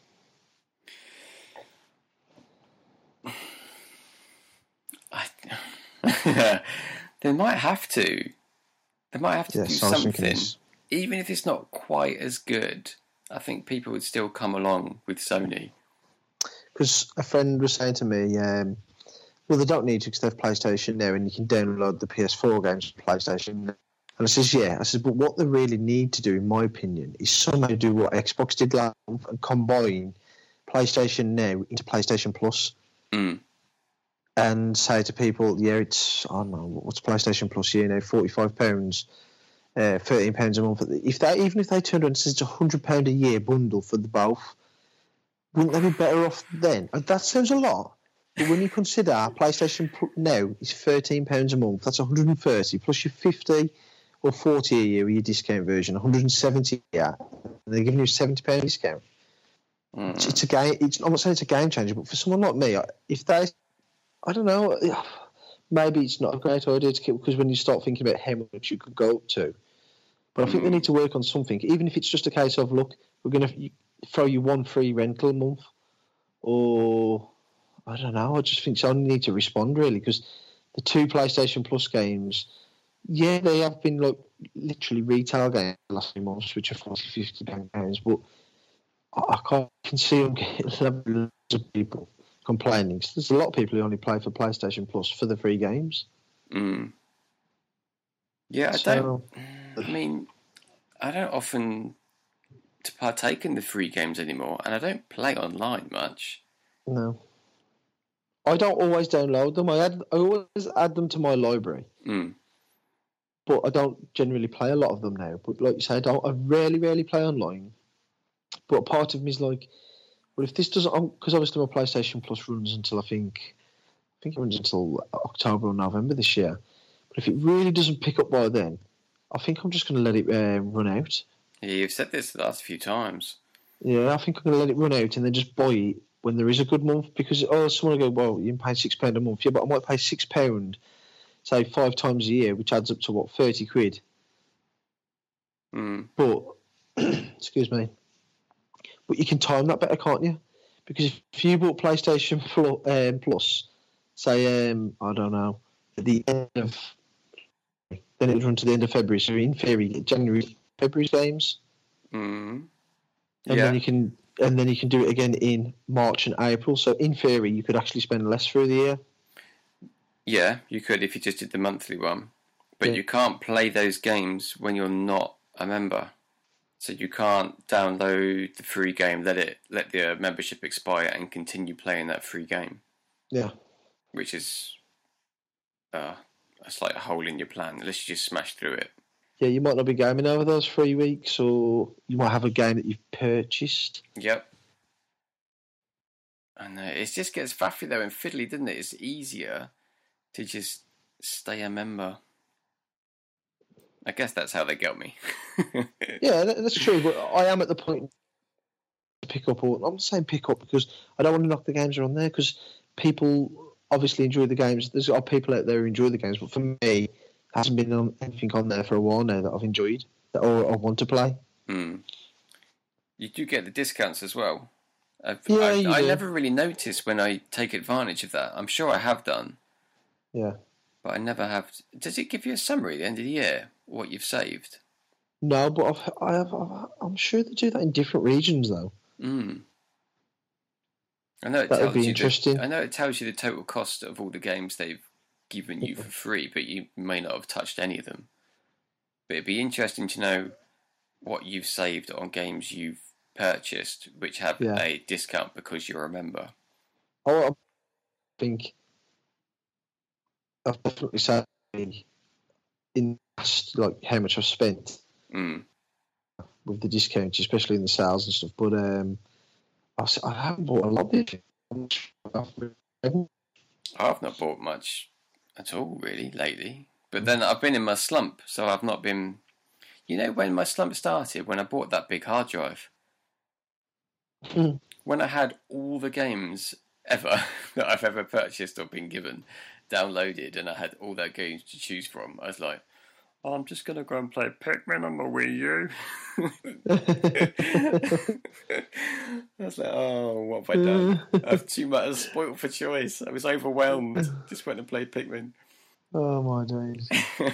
I, they might have to. They might have to Yes, do something. Even if it's not quite as good, I think people would still come along with Sony. Because a friend was saying to me, um, well, they don't need to because they have PlayStation now and you can download the PS4 games from PlayStation. And I says, yeah. I says, but what they really need to do, in my opinion, is somehow do what Xbox did last month and combine PlayStation Now into PlayStation Plus. Mm. and say to people, yeah, it's I don't know what's PlayStation Plus, you know, forty five pounds, uh, thirteen pounds a month. If they even if they turned around and said it's a hundred pound a year bundle for the both, wouldn't they be better off then? Uh, That sounds a lot, but when you consider PlayStation now is thirteen pounds a month, that's one hundred and thirty plus your fifty or forty a year with your discount version, one hundred and seventy. Yeah, and they're giving you a seventy pound discount. Mm. It's, it's a game. It's, I'm not saying it's a game changer, but for someone like me, if they, I don't know, maybe it's not a great idea to keep because when you start thinking about how much you could go up to, but I think they Mm. need to work on something, even if it's just a case of look, we're going to throw you one free rental a month, or I don't know. I just think Sony need to respond really because the two PlayStation Plus games, yeah, they have been like literally retail games the last few months, which are 40, 50 pound games, but I, I can't can see them getting loads of people complaining. 'Cause there's a lot of people who only play for PlayStation Plus for the free games. Mm. Yeah, I don't. I mean, I don't often to partake in the free games anymore, and I don't play online much. no. I don't always download them. I add, I always add them to my library, Mm. but I don't generally play a lot of them now. But like you say, I don't. I rarely, rarely play online. But part of me is like, well, if this doesn't, because obviously my PlayStation Plus runs until I think, I think it runs until October or November this year. But if it really doesn't pick up by then, I think I'm just going to let it uh, run out. Yeah, you've said this the last few times. Yeah, I think I'm going to let it run out and then just buy it when there is a good month because oh, someone will go, well, you can pay six pound a month. Yeah, but I might pay six pound, say five times a year, which adds up to what thirty quid. Mm. But excuse me, but you can time that better, can't you? Because if, if you bought PlayStation Plus, um, Plus say um, I don't know, at the end of then it would run to the end of February. So in theory, January, February games, Mm. and Yeah. then you can and then you can do it again in March and April. So in theory, you could actually spend less through the year. Yeah, you could if you just did the monthly one, but Yeah. you can't play those games when you're not a member. So you can't download the free game, let it let the membership expire, and continue playing that free game, Yeah, which is uh, a hole in your plan unless you just smash through it. Yeah. You might not be gaming over those three weeks, or you might have a game that you've purchased. Yep. And uh, it just gets faffy though and fiddly, doesn't it? It's easier to just stay a member. I guess that's how they got me. Yeah, that's true. But I am at the point to pick up, or I'm saying pick up because I don't want to knock the games around there because people obviously enjoy the games. There's a lot of people out there who enjoy the games, but for me, hasn't been on anything on there for a while now that I've enjoyed that or I want to play. Hmm. You do get the discounts as well. I've, Yeah, I, I never really notice when I take advantage of that. I'm sure I have done, Yeah. but I never have. Does it give you a summary at the end of the year what you've saved? No, but I've, I have, I've, I'm sure they do that in different regions though. Mm. I know it That would be interesting. The, I know it tells you the total cost of all the games they've given you for free, but you may not have touched any of them. But it'd be interesting to know what you've saved on games you've purchased, which have Yeah. a discount because you're a member. Oh, I think I've definitely said in past, like how much I've spent Mm. with the discounts, especially in the sales and stuff. But um, I, I haven't bought a lot this year. I've not bought much at all, really, lately. But then I've been in my slump, so I've not been. You know, when my slump started, when I bought that big hard drive, Hmm. when I had all the games ever that I've ever purchased or been given downloaded, and I had all their games to choose from, I was like, oh, I'm just going to go and play Pikmin on my Wii U. I was like, oh, what have I done? I've too much I was spoiled for choice. I was overwhelmed. Just went and played Pikmin. oh my days!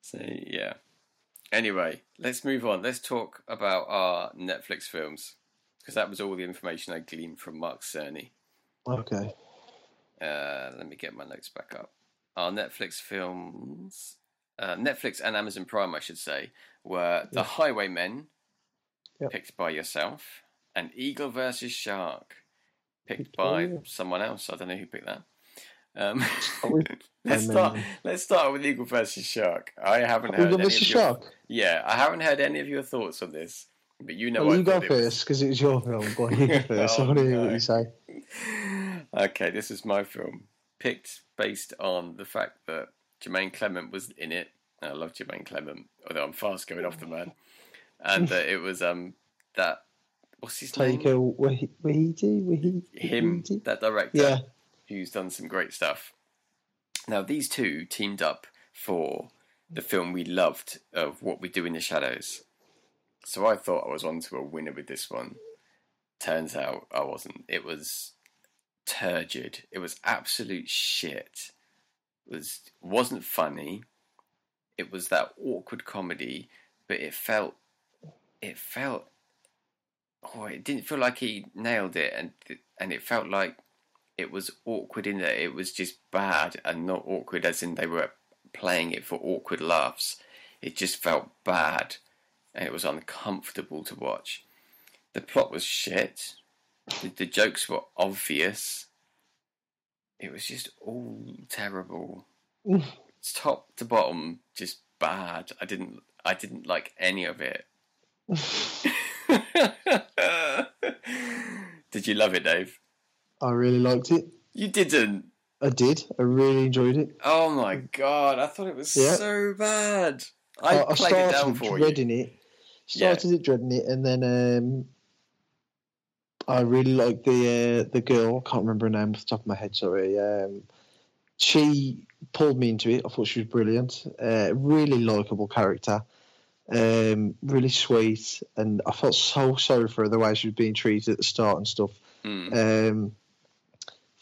so yeah. Anyway, let's move on. Let's talk about our Netflix films because that was all the information I gleaned from Mark Cerny. Okay, Uh, let me get my notes back up. Our Netflix films, uh, Netflix and Amazon Prime, I should say, were The Highwaymen, Yep. picked by yourself, and Eagle versus Shark, picked by Oh. someone else. I don't know who picked that. Um, let's start. Let's start with Eagle versus Shark. I haven't heard Eagle any versus of your, Shark. Yeah, I haven't heard any of your thoughts on this, but you know well, you go thought it was. first because it was your film. Go on, you go first. I Oh, want to hear what you say. okay, this is my film. Picked based on the fact that Jermaine Clement was in it. I love Jermaine Clement, although I'm fast going off the man. And that it was um that what's his name? Taika Waititi, Him, Waititi? that director Yeah, who's done some great stuff. Now these two teamed up for the film we loved of What We Do in the Shadows. So I thought I was onto a winner with this one. Turns out I wasn't. It was turgid. It was absolute shit. Was wasn't funny. it was that awkward comedy, but it felt it felt oh, it didn't feel like he nailed it, and and it felt like it was awkward in that it was just bad and not awkward as in they were playing it for awkward laughs. It just felt bad, and it was uncomfortable to watch. The plot was shit. The, the jokes were obvious. It was just all terrible. it's top to bottom, just bad. I didn't. I didn't like any of it. Did you love it, Dave? I really liked it. You didn't. I did. I really enjoyed it. Oh my god! I thought it was Yeah. so bad. I, I, I played it down started for dreading you. it. Started it dreading it, and then um, I really liked the uh, the girl. I can't remember her name off the top of my head. Sorry. Um, she pulled me into it. I thought she was brilliant. Uh, really likable character. Um, really sweet, and I felt so sorry for her the way she was being treated at the start and stuff. Mm. Um,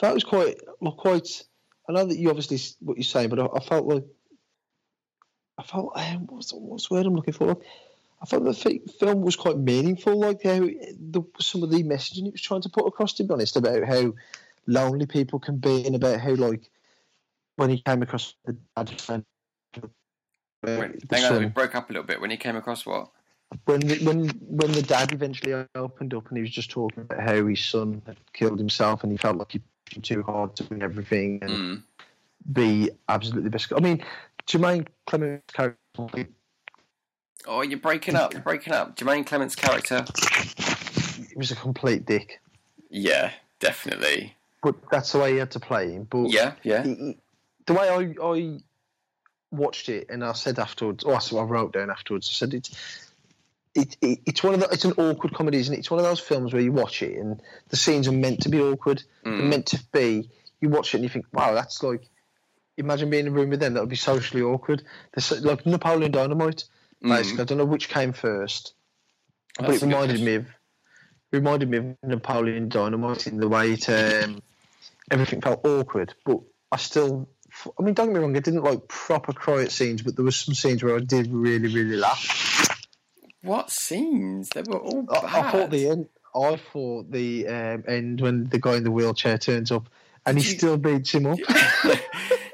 that was quite, well, quite. I know that you obviously what you're saying, but I, I felt like I felt um, what's, what's the word I'm looking for? I thought the film was quite meaningful, like how the, some of the messaging it was trying to put across. To be honest, about how lonely people can be, and about how like when he came across the dad friend. Wait, hang on, it broke up a little bit when he came across what? when the, when when the dad eventually opened up and he was just talking about how his son had killed himself and he felt like he pushed too hard to win everything and Mm. be absolutely best. I mean, Jermaine Clement's character, Oh, you're breaking up. You're breaking up. Jermaine Clement's character. he was a complete dick, Yeah, definitely. but that's the way he had to play him. But Yeah, yeah. he- he- the way I, I watched it and I said afterwards, oh, I wrote down afterwards. I said it's. It, it, it's one of the, it's an awkward comedy, isn't it? It's one of those films where you watch it and the scenes are meant to be awkward. They're Mm. meant to be. You watch it and you think, wow, that's like. Imagine being in a room with them. That would be socially awkward. They're so, like Napoleon Dynamite. Mm. Basically, I don't know which came first, but it reminded me of reminded me of Napoleon Dynamite in the way it um, everything felt awkward. But I still, I mean, don't get me wrong, I didn't like proper at scenes, but there was some scenes where I did really, really laugh. What scenes? They were all I, bad. I thought the end. I thought the um, end when the guy in the wheelchair turns up and he still beats him up.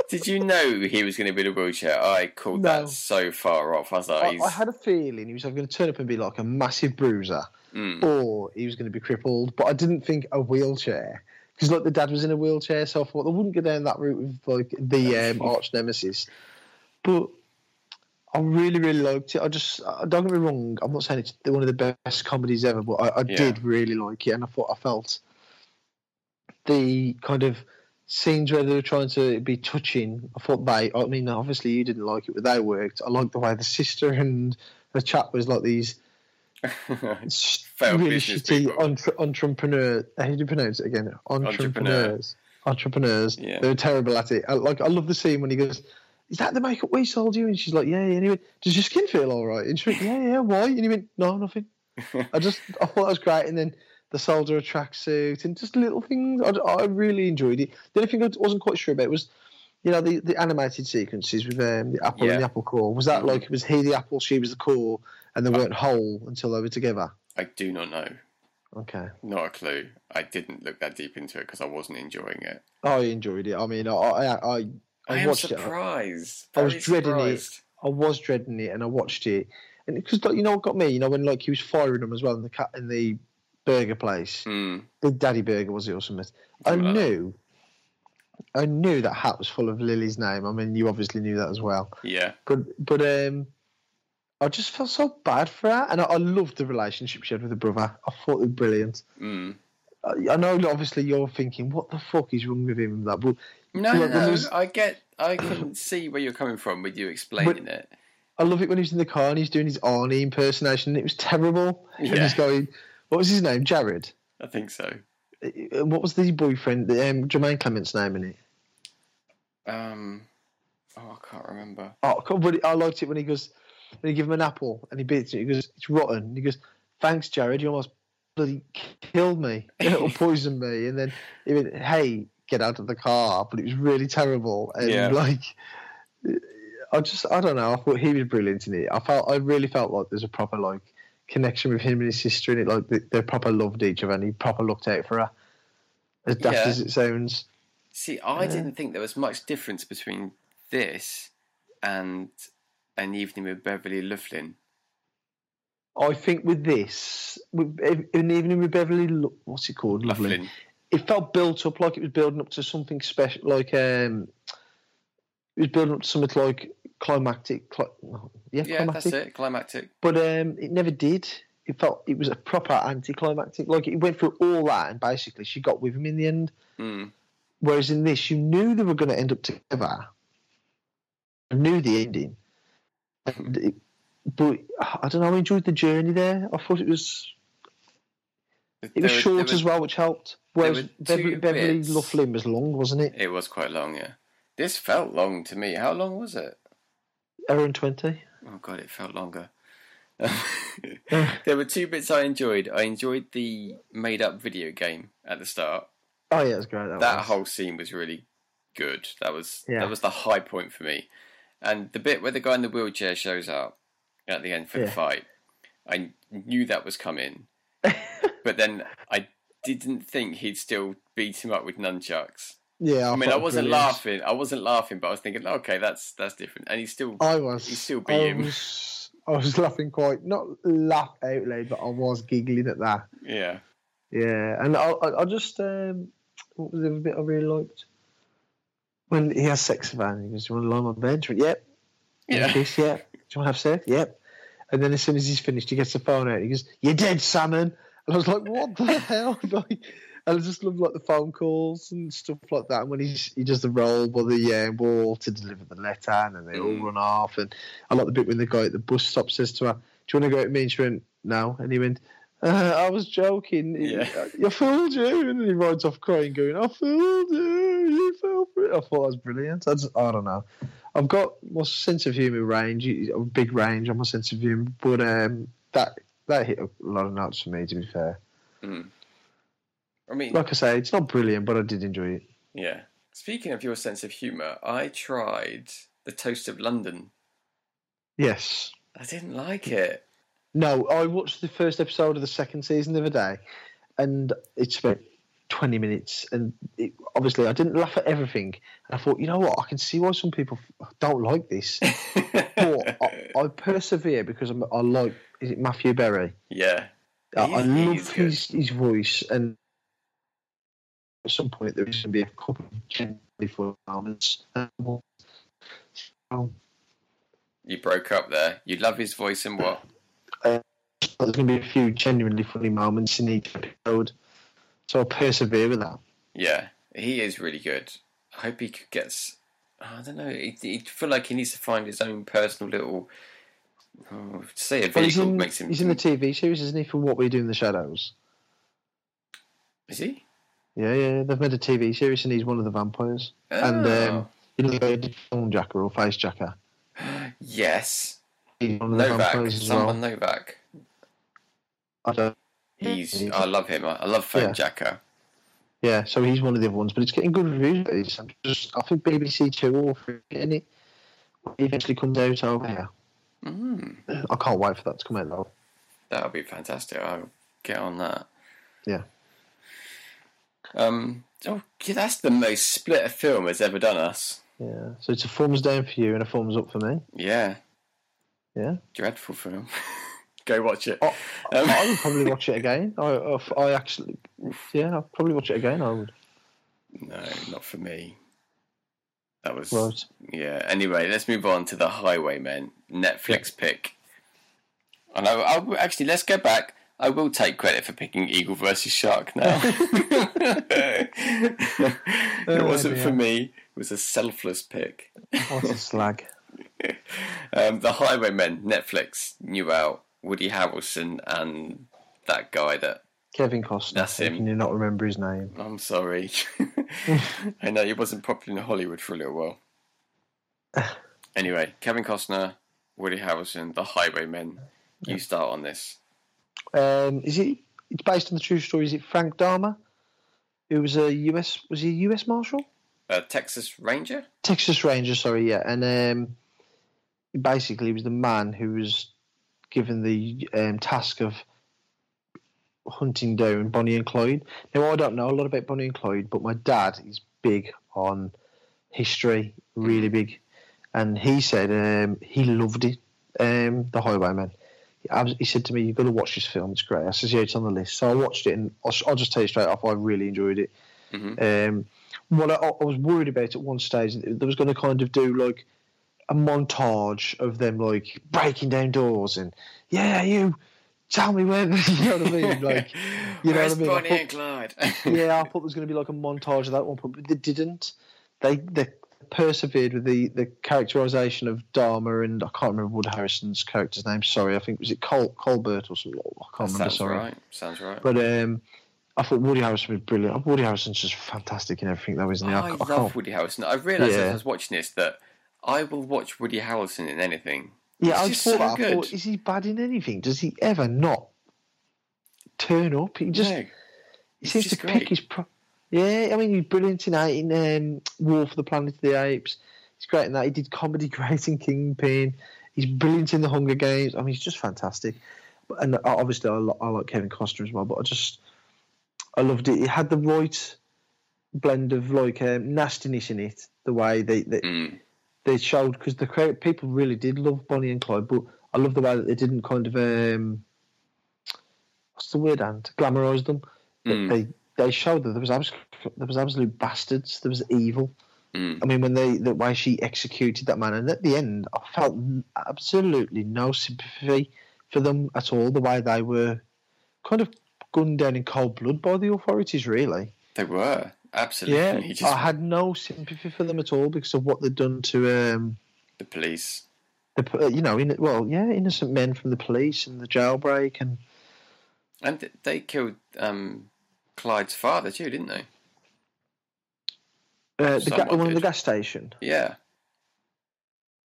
Did you know he was going to be in a wheelchair? I called No. that so far off. I was like, I. I had a feeling he was going to turn up and be like a massive bruiser, Mm. or he was going to be crippled. But I didn't think a wheelchair because like the dad was in a wheelchair, so I thought they wouldn't go down that route with like the um, arch nemesis. But I really, really liked it. I just uh, don't get me wrong. I'm not saying it's one of the best comedies ever, but I, I Yeah. did really like it, and I thought I felt the kind of scenes where they were trying to be touching. I thought they. I mean, obviously you didn't like it, but they worked. I liked the way the sister and the chap was like these really shitty entre- entrepreneur. How do you pronounce it again? Entrepreneurs. Entrepreneurs. Yeah. They were terrible at it. I, like I love the scene when he goes. Is that the makeup we sold you? And she's like, yeah, yeah. And he went, does your skin feel all right? And she went, yeah, yeah. Why? And he went, no, nothing. I just, I thought that was great. And then the soldier a tracksuit and just little things. I, I really enjoyed it. The only thing I wasn't quite sure about was, you know, the, the animated sequences with um, the apple Yeah. and the apple core. Was that Mhm. like, was he the apple, she was the core, and they weren't whole until they were together? I do not know. Okay. Not a clue. I didn't look that deep into it because I wasn't enjoying it. I enjoyed it. I mean, I, I, I, I, watched it. surprised. I was dreading it. I was dreading it, and I watched it, and because you know what got me, you know, when like he was firing them as well in the cat in the burger place, Mm. Big Daddy Burger was it or something? I like that. knew, I knew that hat was full of Lily's name. I mean, you obviously knew that as well, Yeah. but but um, I just felt so bad for her, and I, I loved the relationship she had with her brother. I thought it was brilliant. Mm. I, I know, obviously, you're thinking, what the fuck is wrong with him? and That, but No, when no, I get. I can see where you're coming from with you explaining it. I love it when he's in the car and he's doing his Arnie impersonation. And it was terrible. And Yeah. he's going, what was his name? Jared. I think so. Uh, What was the boyfriend? The, um, Jermaine Clement's name in it. Um. Oh, I can't remember. Oh, but I liked it when he goes, when he give him an apple and he beats it. He goes, it's rotten. And he goes, thanks, Jared. You almost bloody killed me or poisoned me. And then he went, hey, get out of the car. But it was really terrible. And Yeah. like, I just I don't know. I thought he was brilliant in it. I felt I really felt like there's a proper like connection with him and his sister in it. Like they, they proper loved each other, and he proper looked out for her. As daft Yeah. as it sounds. See, I didn't think there was much difference between this and an evening with Beverly Luff Linn. I think with this, with, in evening with Beverly, what's it called? Lovely. Luff Linn. It felt built up like it was building up to something special, like um, it was building up to something like climactic. Cli- yeah, Yeah, climactic. that's it. Climactic. But um, it never did. It felt it was a proper anticlimactic. Like it went through all that, and basically she got with him in the end. Mm. Whereas in this, you knew they were going to end up together. You knew the ending. It, but I don't know. I enjoyed the journey there. I thought it was it was There short as well, which helped. Whereas Beverly, Beverly. Luff Linn was long, wasn't it? It was quite long, yeah. This felt long to me. How long was it? Hour and twenty. Oh god, it felt longer. there were two bits I enjoyed. I enjoyed the made-up video game at the start. Oh yeah, it was great. That, That was. whole scene was really good. That was Yeah. that was the high point for me. And the bit where the guy in the wheelchair shows up at the end for the fight, I knew that was coming, but then I didn't think he'd still beat him up with nunchucks. Yeah, I mean, I was wasn't brilliant. laughing. I wasn't laughing, but I was thinking, okay, that's that's different. And he still, I was. He still beat I him. Was, I was laughing quite, not laugh out loud, but I was giggling at that. yeah, Yeah, and I, I, I just um, what was the bit I really liked when he has sex with her. He goes, "Do you want to lie on my bed?" Went, "Yep." Yeah. kiss? Yep. Do you want to have sex? Yep. And then as soon as he's finished, he gets the phone out. He goes, "You're dead, salmon." And I was like, "What the hell?" Like, and I just love like the phone calls and stuff like that. And when he's he does the roll by the uh, wall to deliver the letter, and then they all Mm. run off. And I like the bit when the guy at the bus stop says to her, "Do you want to go with me?" And she went, "No." And he went, uh, "I was joking. Yeah. You fooled you." And then he rides off crying, going, "I fooled you. You fell for it." I thought that was brilliant. I, just, I don't know. I've got my sense of humour range, a big range on my sense of humour, but um, that that hit a lot of notes for me. To be fair, Mm. I mean, like I say, it's not brilliant, but I did enjoy it. yeah. Speaking of your sense of humour, I tried the Toast of London. Yes. I didn't like it. No, I watched the first episode of the second season the other day, and it's about twenty minutes. And it, obviously, I didn't laugh at everything. And I thought, you know what? I can see why some people don't like this. But I, I persevere because I'm, I like. Is it Matthew Berry? yeah. I, I love good. his, his voice, and at some point there is going to be a couple of genuinely funny moments. Um, You broke up there. You love his voice and what? there's going to be a few genuinely funny moments in each episode, so I'll persevere with that. Yeah, he is really good. I hope he could get. s- I don't know. He, he feel like he needs to find his own personal little. Oh, to say a Well, he's in, makes him. he's in the TV series, isn't he? For what we do in the shadows. Is he? Yeah, yeah. They've made a TV series, and he's one of the vampires. And Oh. um, you know, the phone jacker or face jacker. yes, He's one of the Novak. Someone well. Novak. I don't, He's. I love him. I, love Phone Yeah. Jacker. yeah, so he's one of the other ones, but it's getting good reviews. It's just, I think BBC Two or three getting it. It eventually comes out over here. Mm, I can't wait for that to come out though. that would be fantastic. I'll get on that. Yeah. Um. Oh, yeah, that's the most split a film has ever done us. Yeah, so it's a thumbs down for you and a thumbs up for me. Yeah. Yeah. Dreadful film. Go watch it. Oh, Um, I would probably watch it again. I, I, I actually, yeah, I'll probably watch it again. I would. No, not for me. That was Right. yeah. Anyway, let's move on to the Highwaymen Netflix pick. And I, I actually let's go back. I will take credit for picking Eagle versus Shark now. it wasn't for me. It was a selfless pick. What a slag. Um, the Highwaymen Netflix new out. Woody Harrelson and that guy that Kevin Costner. That's him. Can you not remember his name? I'm sorry. I know he wasn't popular in Hollywood for a little while. anyway, Kevin Costner, Woody Harrelson, The Highwaymen. You start on this. Um, is it? It's based on the true story. Is it Frank Dahmer? Who was a US? Was he a US Marshal? Uh, Texas Ranger? Texas Ranger. Sorry, yeah. And um, basically he was the man who was given the um, task of hunting down Bonnie and Clyde. Now I don't know a lot about Bonnie and Clyde, but my dad is big on history, really big, and he said um, he loved it. Um, the Highwayman. He said to me, "You've got to watch this film. It's great." I said, "Yeah, it's on the list." So I watched it, and I'll, I'll just tell you straight off, I really enjoyed it. Mhm. Um, what I, I was worried about at one stage, there was going to kind of do like a montage of them like breaking down doors and yeah, you tell me where. You know what I mean? Like, you know Where's what I mean? I thought- and Clyde? yeah, I thought there was going to be like a montage of that one, but they didn't. They they persevered with the the characterization of Dharma and I can't remember Wood Harrelson's character's name. Sorry, I think was it Col Colbert or something. I can't remember. Sounds Sorry, right. Sounds right. but um, I thought Woody Harrelson was brilliant. Woody Harrelson's just fantastic in everything, though, isn't he? I, I, I love can't. Woody Harrelson. I realised as I was watching this that I will watch Woody Harrelson in anything. Yeah, I He's just just thought so that. I thought, is he bad in anything? Does he ever not turn up? He just No, he seems to just pick his. Pro- yeah, I mean he's brilliant in in um, War for the Planet of the Apes. He's great in that. He did comedy great in Kingpin. He's brilliant in the Hunger Games. I mean, he's just fantastic. And obviously, I, li- I like Kevin Costner as well. But I just, I loved it. He had the right blend of like um, nastiness in it. The way they they, Mm. they showed because the people really did love Bonnie and Clyde, but I love the way that they didn't kind of um, what's the word and glamorize them. Mm. They they showed that there was abs- there was absolute bastards. There was evil. Mm. I mean, when they the way she executed that man, and at the end, I felt absolutely no sympathy for them at all. The way they were kind of gunned down in cold blood by the authorities, really. They were absolutely Yeah, just I had no sympathy for them at all because of what they'd done to um, the police. the you know, in, well, yeah, innocent men from the police and the jailbreak, and And they killed um, Clyde's father too, didn't they? Uh, the, ga- one in the gas station. Yeah.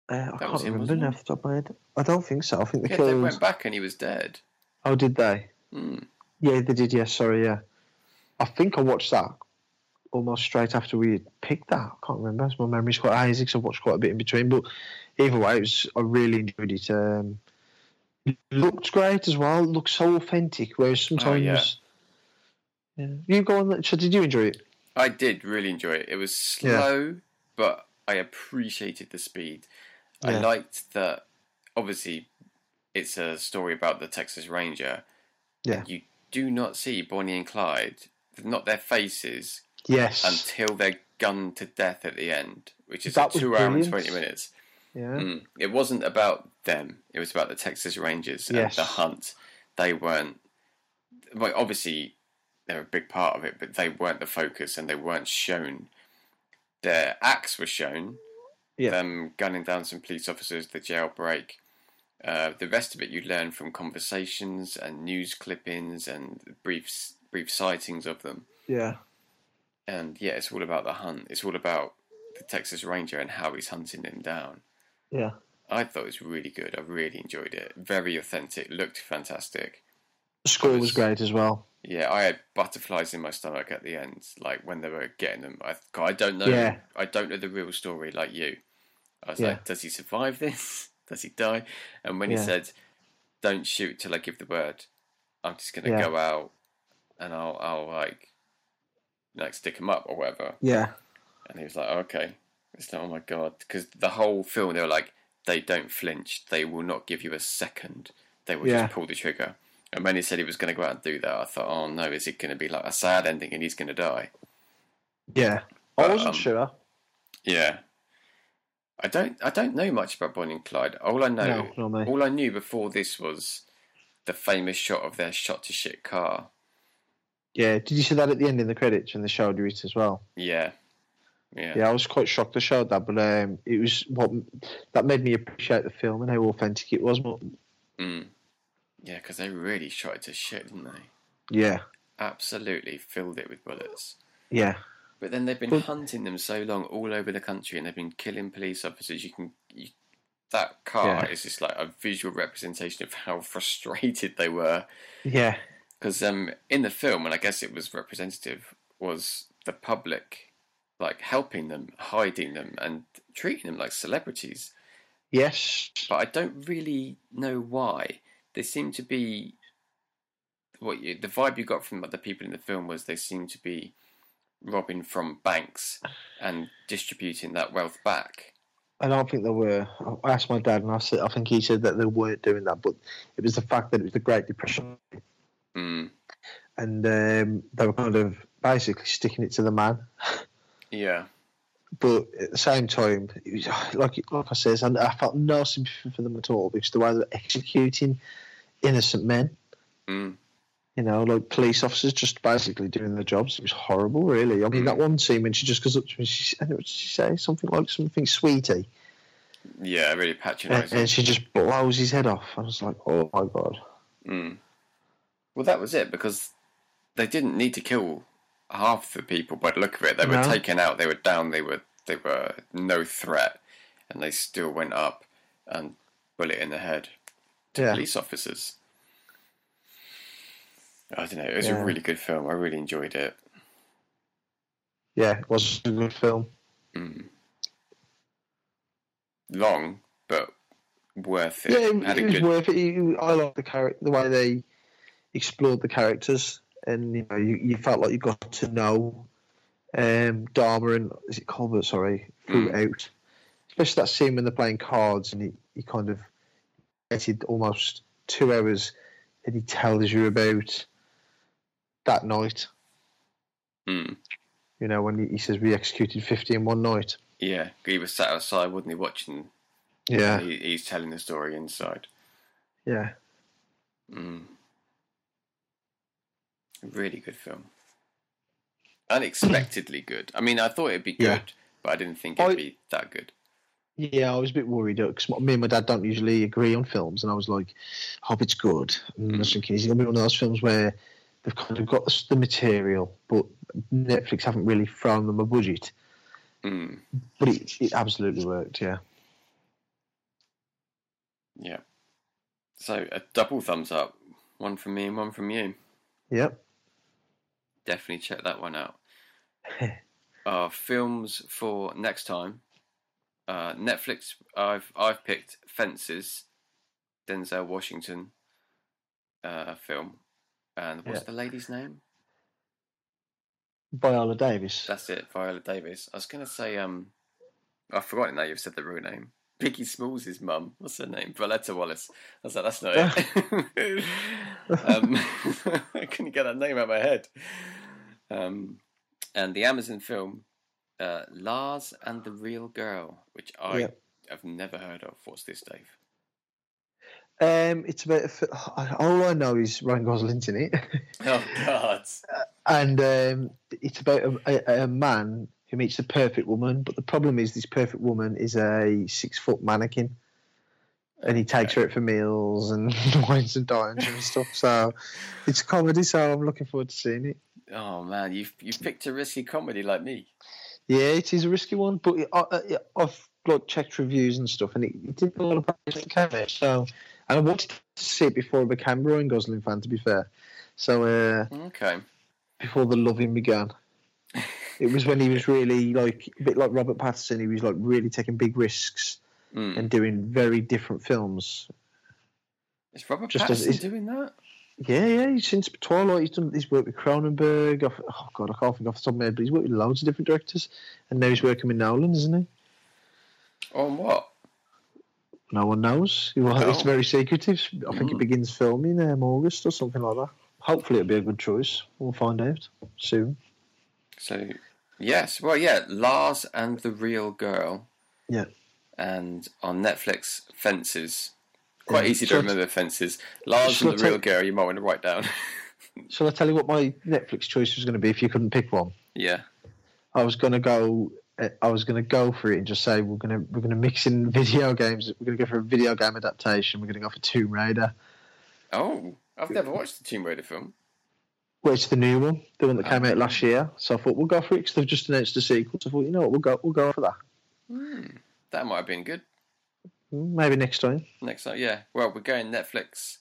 Uh, I That can't him, remember now off the top of my head. I don't think so. I think the Yeah, they went back and he was dead. Oh, did they? Mm. Yeah, they did. Yeah, sorry. Yeah, I think I watched that almost straight after we picked that. I can't remember. My memory's quite hazy because I watched quite a bit in between. But either way, it was. I really enjoyed it. Um, it looked great as well. It looked so authentic. Whereas sometimes, yeah. yeah. You go on. So did you enjoy it? I did really enjoy it. It was Yeah. slow, but I appreciated the speed. I liked that. Obviously, it's a story about the Texas Ranger. Yeah. You do not see Bonnie and Clyde, not their faces, Yes. until they're gunned to death at the end, which is That a two hour and twenty minutes. yeah. Mm. It wasn't about them. It was about the Texas Rangers and the hunt. They weren't. Well, obviously, they're a big part of it, but they weren't the focus, and they weren't shown. Their acts were shown. Yeah. Them gunning down some police officers, the jailbreak. Uh, the rest of it you learn from conversations and news clippings and brief brief sightings of them. Yeah. And yeah, it's all about the hunt. It's all about the Texas Ranger and how he's hunting them down. Yeah. I thought it was really good. I really enjoyed it. Very authentic. Looked fantastic. The score was was- great as well. Yeah, I had butterflies in my stomach at the end, like when they were getting them. I, I don't know. Yeah. I don't know the real story like you. I was Yeah. like, does he survive this? Does he die? And when Yeah. he said, "Don't shoot till I give the word," I'm just gonna go out and I'll, I'll like, like stick him up or whatever. Yeah. And he was like, okay. It's like, oh my god, because the whole film they were like, they don't flinch. They will not give you a second. They will Yeah. just pull the trigger. And when he said he was going to go out and do that, I thought, oh no, is it going to be like a sad ending and he's going to die? Yeah. I wasn't um, sure. Yeah. I don't. I don't know much about Bonnie and Clyde. All I know, No, all I knew before this was the famous shot of their shot to shit car. Yeah. Did you see that at the end in the credits when they showed you it as well? Yeah, yeah, Yeah, I was quite shocked they showed that, but um, it was what that made me appreciate the film and how authentic it was. But Mm. Yeah. Because they really shot it to shit, didn't they? yeah, Absolutely filled it with bullets. yeah, But then they've been But- hunting them so long all over the country, and they've been killing police officers. You can you, that car Yeah. is just like a visual representation of how frustrated they were. yeah, Because um, in the film, and I guess it was representative, was the public like helping them, hiding them, and treating them like celebrities. Yes. but I don't really know why. They seem to be what you, the vibe you got from the people in the film was they seem to be robbing from banks and distributing that wealth back. I don't think they were. I asked my dad, and I said, I think he said that they weren't doing that, but it was the fact that it was the Great Depression, Mm. and um, they were kind of basically sticking it to the man. Yeah. But at the same time, it was like like I said, I, I felt no sympathy for them at all because the way they were executing innocent men, Mm. you know, like police officers just basically doing their jobs. It was horrible, really. I mean, Mm. that one scene when she just goes up to me, she, and what did she say? Something like something sweetie, Yeah, really and, patronising. and she just blows his head off. I was like, oh my god. Mm. Well, that was it because they didn't need to kill half the people. By the look of it, they were No. taken out. They were down. They were they were no threat, and they still went up and bullet in the head. Yeah. Police officers. I don't know. It was Yeah. a really good film. I really enjoyed it. Yeah, it was a good film. Mm. Long, but worth it. Yeah, it, Had it was good. worth it. I like the character, the way they explored the characters, and you know, you, you felt like you got to know um, Dharma and is it Colbert? Sorry, throughout. Especially that scene when they're playing cards, and he, he kind of almost two hours, and he tells you about that night. Mm. You know, when he, he says we executed fifty in one night. Yeah, he was sat outside, wasn't he, watching? Yeah, He, he's telling the story inside. yeah. Mm. Really good film. Unexpectedly good. I mean, I thought it'd be good, Yeah. but I didn't think it'd I- be that good. Yeah, I was a bit worried because me and my dad don't usually agree on films, and I was like, "Hobbit's good." And I was thinking, is it gonna be one of those films where they've kind of got the, the material, but Netflix haven't really thrown them a budget? Mm. But it, it absolutely worked. Yeah, Yeah. So a double thumbs up. One from me and one from you. yep. Definitely check that one out. uh, films for next time. Uh, Netflix. I've I've picked Fences, Denzel Washington, uh, film, and what's Yeah. the lady's name? Viola Davis. That's it, Viola Davis. I was gonna say um, I've forgotten now. You've said the real name. Biggie Smalls' mum. What's her name? Violetta Wallace. I was like, that's not it. um, I couldn't get that name out of my head. Um, and the Amazon film, uh, Lars and the Real Girl, which I Yep. have never heard of. What's this, Dave? Um, it's about a all I know is Ryan Gosling's in it, Oh God! and um, it's about a, a, a man who meets the perfect woman. But the problem is, this perfect woman is a six foot mannequin. and he takes her out for meals and wines and dines and stuff. So it's a comedy. So I'm looking forward to seeing it. Oh man, you've you've picked a risky comedy like me. Yeah, it is a risky one, but I, I, I've like checked reviews and stuff, and it, it did a lot of praise when it came out. So, and I wanted to see it before I became a Ryan Gosling fan. To be fair, so uh, Okay. before the loving began, it was when he was really like a bit like Robert Pattinson. He was like really taking big risks Mm. and doing very different films. Is Robert Just as- Pattinson is- doing that? Yeah, yeah. He's since Twilight. He's done. He's worked with Cronenberg. Oh God, I can't think off the top of my head, but he's worked with loads of different directors, and now he's working with Nolan, isn't he? On what? No one knows. Well, It's very secretive. I think Mm. it begins filming um, August or something like that. Hopefully, it'll be a good choice. We'll find out soon. So, yes, well, yeah, Lars and the Real Girl. Yeah. And on Netflix, Fences. Quite Yeah. easy to remember I- Fences. Lars and the Real Girl, you might want to write down. Shall I tell you what my Netflix choice was going to be if you couldn't pick one? yeah. I was going to go. I was going to go for it and just say we're going to we're going to mix in video games. We're going to go for a video game adaptation. We're going to go for Tomb Raider. Oh, I've never watched the Tomb Raider film. Well, it's the new one, the one that came Oh. out last year. So I thought we'll go for it because they've just announced a sequel. So I thought, you know what, we'll go we'll go for that. Hmm. That might have been good. Mm, Maybe next time. Next time, yeah. Well, we're going Netflix,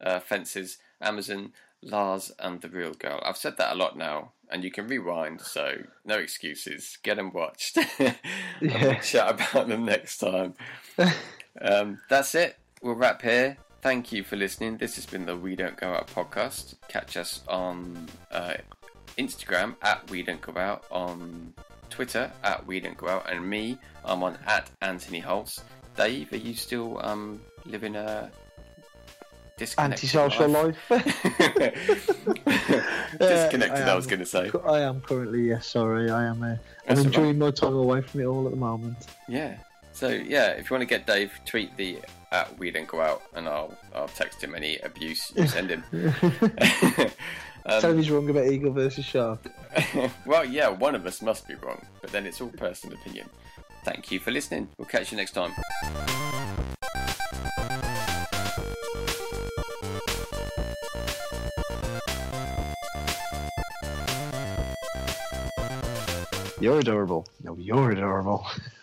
uh, Fences, Amazon, Lars, and the Real Girl. I've said that a lot now, and you can rewind, so no excuses. Get them watched. Yeah. chat about them next time. Um, that's it. We'll wrap here. Thank you for listening. This has been the We Don't Go Out podcast. Catch us on uh, Instagram at We Don't Go Out, on Twitter at We Don't Go Out, and me, I'm on at Anthony Holtz. Dave, are you still um, living a disconnected Antisocial life. disconnected, Yeah, I, was going to say. I am currently, yes, sorry. I am. Uh, I'm That's all enjoying my time away from it all at the moment. Yeah. So yeah, if you want to get Dave, tweet the at We Don't Go Out, and I'll I'll text him any abuse you send him. Tell him um, he's wrong about Eagle versus Shark. well, yeah, one of us must be wrong, but then it's all personal opinion. Thank you for listening. We'll catch you next time. You're adorable. No, you're adorable.